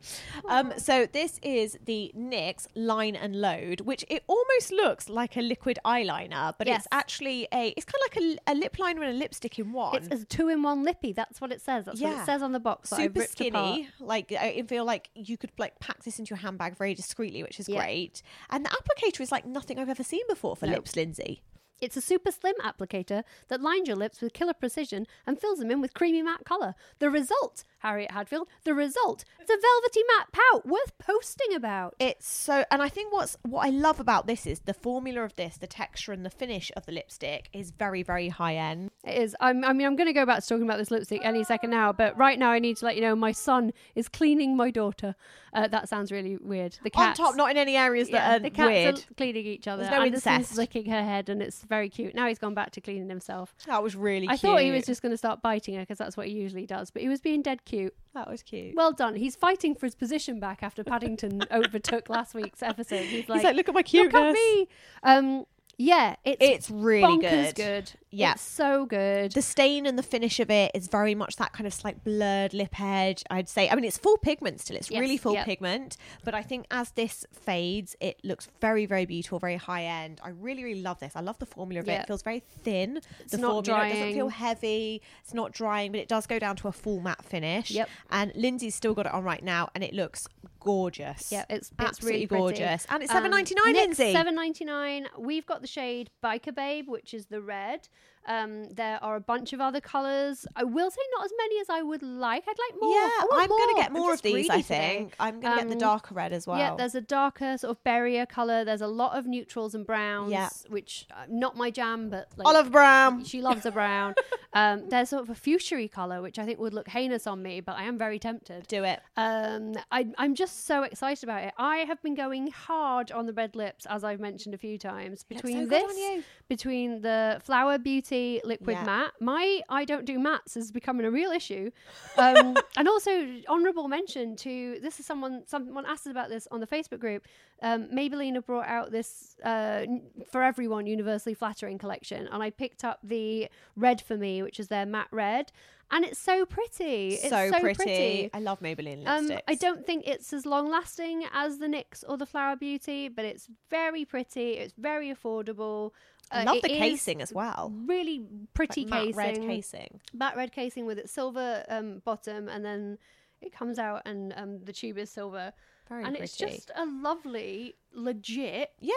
Um, so this is the NYX Line and Load, which it almost looks like a liquid eyeliner, but Yes. it's actually a. It's kind of like a, a lip liner and a lipstick in one It's a two-in-one lippy. That's what it says. That's what it says on the box. super skinny. apart. Like I feel like you could like pack this into your handbag very discreetly, which is Yeah. great. And the applicator is like nothing I've ever seen before for No. lips, Lindsay. It's a super slim applicator that lines your lips with killer precision and fills them in with creamy matte colour. The result? Harriet Hadfield. The result: it's a velvety matte pout worth posting about. It's so, and I think what's what I love about this is the formula of this, the texture and the finish of the lipstick is very, very high end. It is. I'm, I mean, I'm going to go back to talking about this lipstick any second now, but right now I need to let you know my son is cleaning my daughter. Uh, that sounds really weird. The On top, not in any areas that yeah, that the cats weird. are cleaning each other. There's no Anderson's incest. licking her head, and it's very cute. Now he's gone back to cleaning himself. That was really. I cute. thought he was just going to start biting her because that's what he usually does, but he was being dead cute. That was cute. Well done. He's fighting for his position back after Paddington overtook last week's episode. He's like, He's like, look at my cute. look at me. Um, yeah, it's It's really good. good. Yeah. it's so good. The stain and the finish of it is very much that kind of slight blurred lip edge. I'd say. I mean, it's full pigment still. It's Yes, really full yep. pigment. But I think as this fades, it looks very, very beautiful, very high end. I really, really love this. I love the formula of it. It feels very thin. It's the not formula it doesn't feel heavy. It's not drying, but it does go down to a full matte finish. Yep. And Lindsay's still got it on right now, and it looks gorgeous. Yeah, it's, it's absolutely really pretty. gorgeous. And it's Um, seven ninety nine, Lindsay. Seven ninety nine. We've got the shade Biker Babe, which is the red. Um, there are a bunch of other colours. I will say not as many as I would like. I'd like more. Yeah, I'm going to get more of these. I today. think I'm going to get the Um, darker red as well. Yeah, there's a darker sort of berrier colour. There's a lot of neutrals and browns, Yeah. which uh, not my jam, but like, olive brown. She loves a brown. um, there's sort of a fuchsia colour, which I think would look heinous on me, but I am very tempted. Do it. Um, I, I'm just so excited about it. I have been going hard on the red lips, as I've mentioned a few times. Between so this, between the Flower Beauty liquid Yeah. matte, my I don't do mattes is becoming a real issue. Um, and also honourable mention to this is someone someone asked about this on the Facebook group. Um, Maybelline have brought out this uh, for everyone universally flattering collection, and I picked up the red for me, which is their matte red, and it's so pretty. It's so, so, pretty. I love Maybelline um. I don't think it's as long lasting as the NYX or the Flower Beauty, but it's very pretty. It's very affordable. I Uh, love the casing as well. Really pretty Like matte casing, red casing. matte red casing with its silver um, bottom, and then it comes out and um, the tube is silver, Very and pretty. it's just a lovely, legit yeah,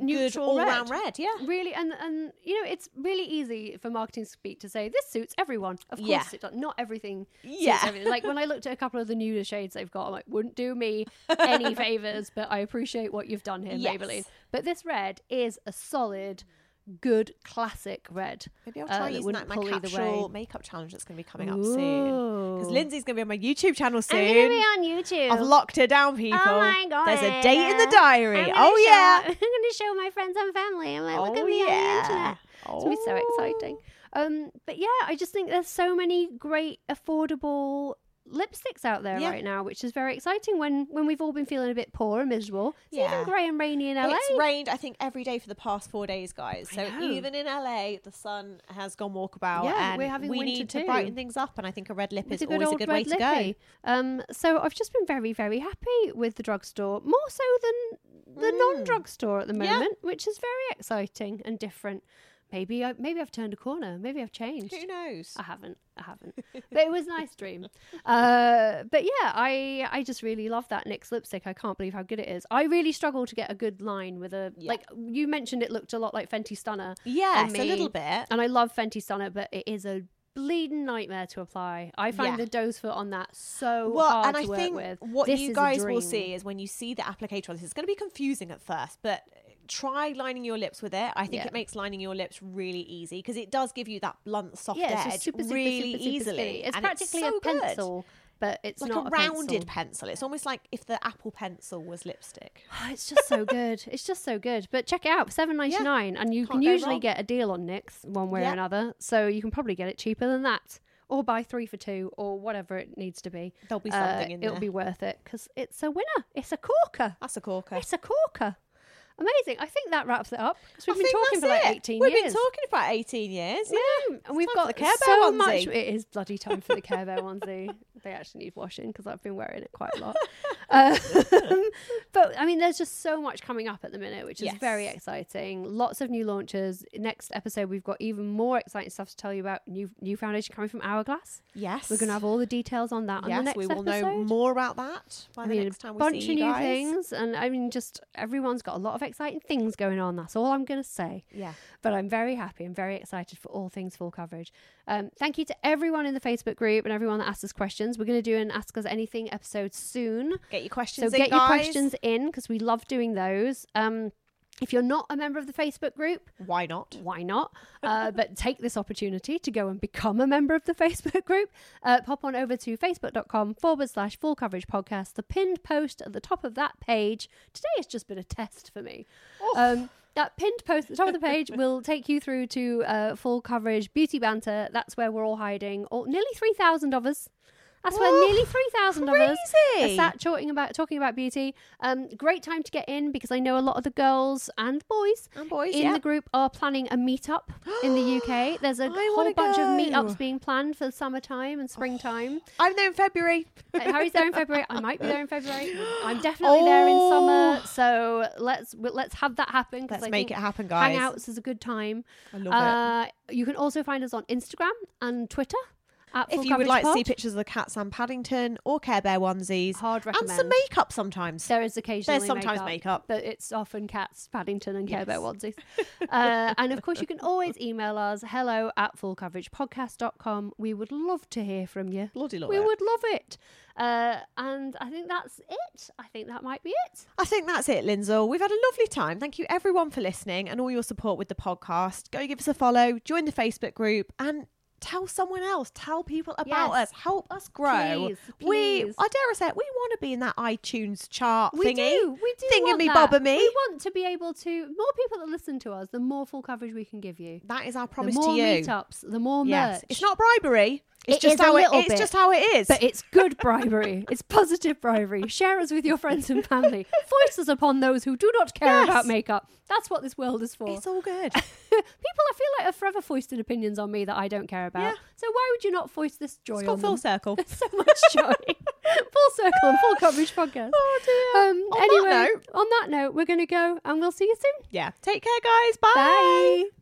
neutral all red. round red. Yeah, Really, and and you know, it's really easy for marketing speak to say this suits everyone. Of course, Yeah. it does. Not everything. Suits Yeah. everything. Like when I looked at a couple of the nuder shades they've got, I'm like, wouldn't do me any favors, but I appreciate what you've done here, Yes. Maybelline. But this red is a solid, good classic red. maybe I'll uh, try that using that in my capsule makeup challenge that's going to be coming up soon. Because Lindsay's going to be on my YouTube channel soon. I'm gonna be on YouTube. I've locked her down, people. Oh my god! There's a date in the diary. Oh show- yeah. I'm gonna show my friends and family. I'm like, look Oh, at me on the yeah. internet. It's gonna be so exciting. Um, but yeah, I just think there's so many great affordable lipsticks out there Yeah. right now, which is very exciting when when we've all been feeling a bit poor and miserable. It's Yeah. even grey and rainy in LA. It's rained, I think, every day for the past four days, guys. I So know. even in LA, the sun has gone walkabout. Yeah, and we're having we winter need to brighten things up. And I think a red lip is a always a good way to go. Um, so I've just been very, very happy with the drugstore, more so than the Mm. non-drugstore at the Yeah. moment, which is very exciting and different. Maybe I maybe I've turned a corner. Maybe I've changed. Who knows? I haven't. I haven't. but it was a nice dream. Uh, but yeah, I I just really love that NYX lipstick. I can't believe how good it is. I really struggle to get a good line with a Yeah. like you mentioned. It looked a lot like Fenty Stunna. Yes, a little bit. And I love Fenty Stunna, but it is a bleeding nightmare to apply. I find Yeah. the doe's foot on that so Well, hard and to I work think with. what This you guys will see is when you see the applicator this, it's going to be confusing at first, but try lining your lips with it. I think Yeah. it makes lining your lips really easy because it does give you that blunt, soft Yeah, edge super, super, really super, easily. It's and practically so a good. pencil, but it's like not a a rounded pencil. pencil. It's almost like if the Apple Pencil was lipstick. Oh, it's just so good. It's just so good. But check it out, seven ninety nine, and you Can't can usually wrong. get a deal on NYX one way Yeah. or another. So you can probably get it cheaper than that, or buy three for two, or whatever it needs to be. There'll be Uh, something in there. It'll be worth it because it's a winner. It's a corker. That's a corker. It's a corker. Amazing. I think that wraps it up because we've I been talking for like it. eighteen We've years. been talking for about 18 years. Yeah. Mm, and we've got the Care Bear so onesie. much. It is bloody time for the Care Bear onesie. They actually need washing because I've been wearing it quite a lot. Um, but I mean, there's just so much coming up at the minute, which is Yes. very exciting. Lots of new launches. Next episode, we've got even more exciting stuff to tell you about. New new foundation coming from Hourglass. Yes. We're going to have all the details on that on the Yes, next we will episode. know more about that by I the mean, next time a we bunch of new things, and I mean, just everyone's got a lot of of exciting things going on. That's all I'm going to say. Yeah. But I'm very happy. I'm very excited for all things full coverage. Um, thank you to everyone in the Facebook group and everyone that asked us questions. We're going to do an Ask Us Anything episode soon. Get your questions So in, get your questions in because we love doing those. Um, if you're not a member of the Facebook group, Why not? why not? Uh, but take this opportunity to go and become a member of the Facebook group. Uh, pop on over to facebook.com forward slash full coverage podcast. The pinned post at the top of that page. Today has just been a test for me. Um, that pinned post at the top of the page will take you through to uh, full coverage beauty banter. That's where we're all hiding. All, nearly 3,000 of us. That's where Oh, nearly 3,000 of us are sat talking about talking about beauty. Um, great time to get in because I know a lot of the girls and boys And boys, in yeah. the group are planning a meetup in the UK. There's a I whole bunch of go. meetups being planned for the summertime and springtime. I'm there in February. Uh, Harry's there in February. I might be there in February. I'm definitely there in summer. Oh. So let's w- let's have that happen. Let's I make it happen, guys. Hangouts is a good time. I love Uh, you can also find us on Instagram and Twitter. If you would like to see pictures of the cats Sam Paddington or Care Bear onesies, hard recommend. and some makeup sometimes. There is occasionally There's sometimes makeup, makeup. but it's often cats, Paddington, and Care Bear onesies. uh, and of course, you can always email us hello at fullcoveragepodcast.com. We would love to hear from you. Bloody love we it. would love it. Uh, and I think that's it. I think that might be it. I think that's it, Lindsay. We've had a lovely time. Thank you, everyone, for listening and all your support with the podcast. Go give us a follow, join the Facebook group, and tell someone else. Tell people about Yes. us. Help us grow. Please, We. I dare say, it, we want to be in that iTunes chart We thingy. do. We do. Thingy want me, that. bobber me. We want to be able to. More people that listen to us, the more full coverage we can give you. That is our promise the more to you. meetups, the more Yes, merch. it's not bribery. It's It just how it, it's bit. just how it is. But it's good bribery. it's positive bribery. Share us with your friends and family. Voice us upon those who do not care Yes. about makeup. That's what this world is for. It's all good. People, I feel like, are forever foisted opinions on me that I don't care about. Yeah. So why would you not foist this joy it's on gone full circle. so much joy. full circle and full coverage podcast. Oh dear. Um, On that anyway, note- on that note, we're going to go and we'll see you soon. Yeah. Take care, guys. Bye. Bye.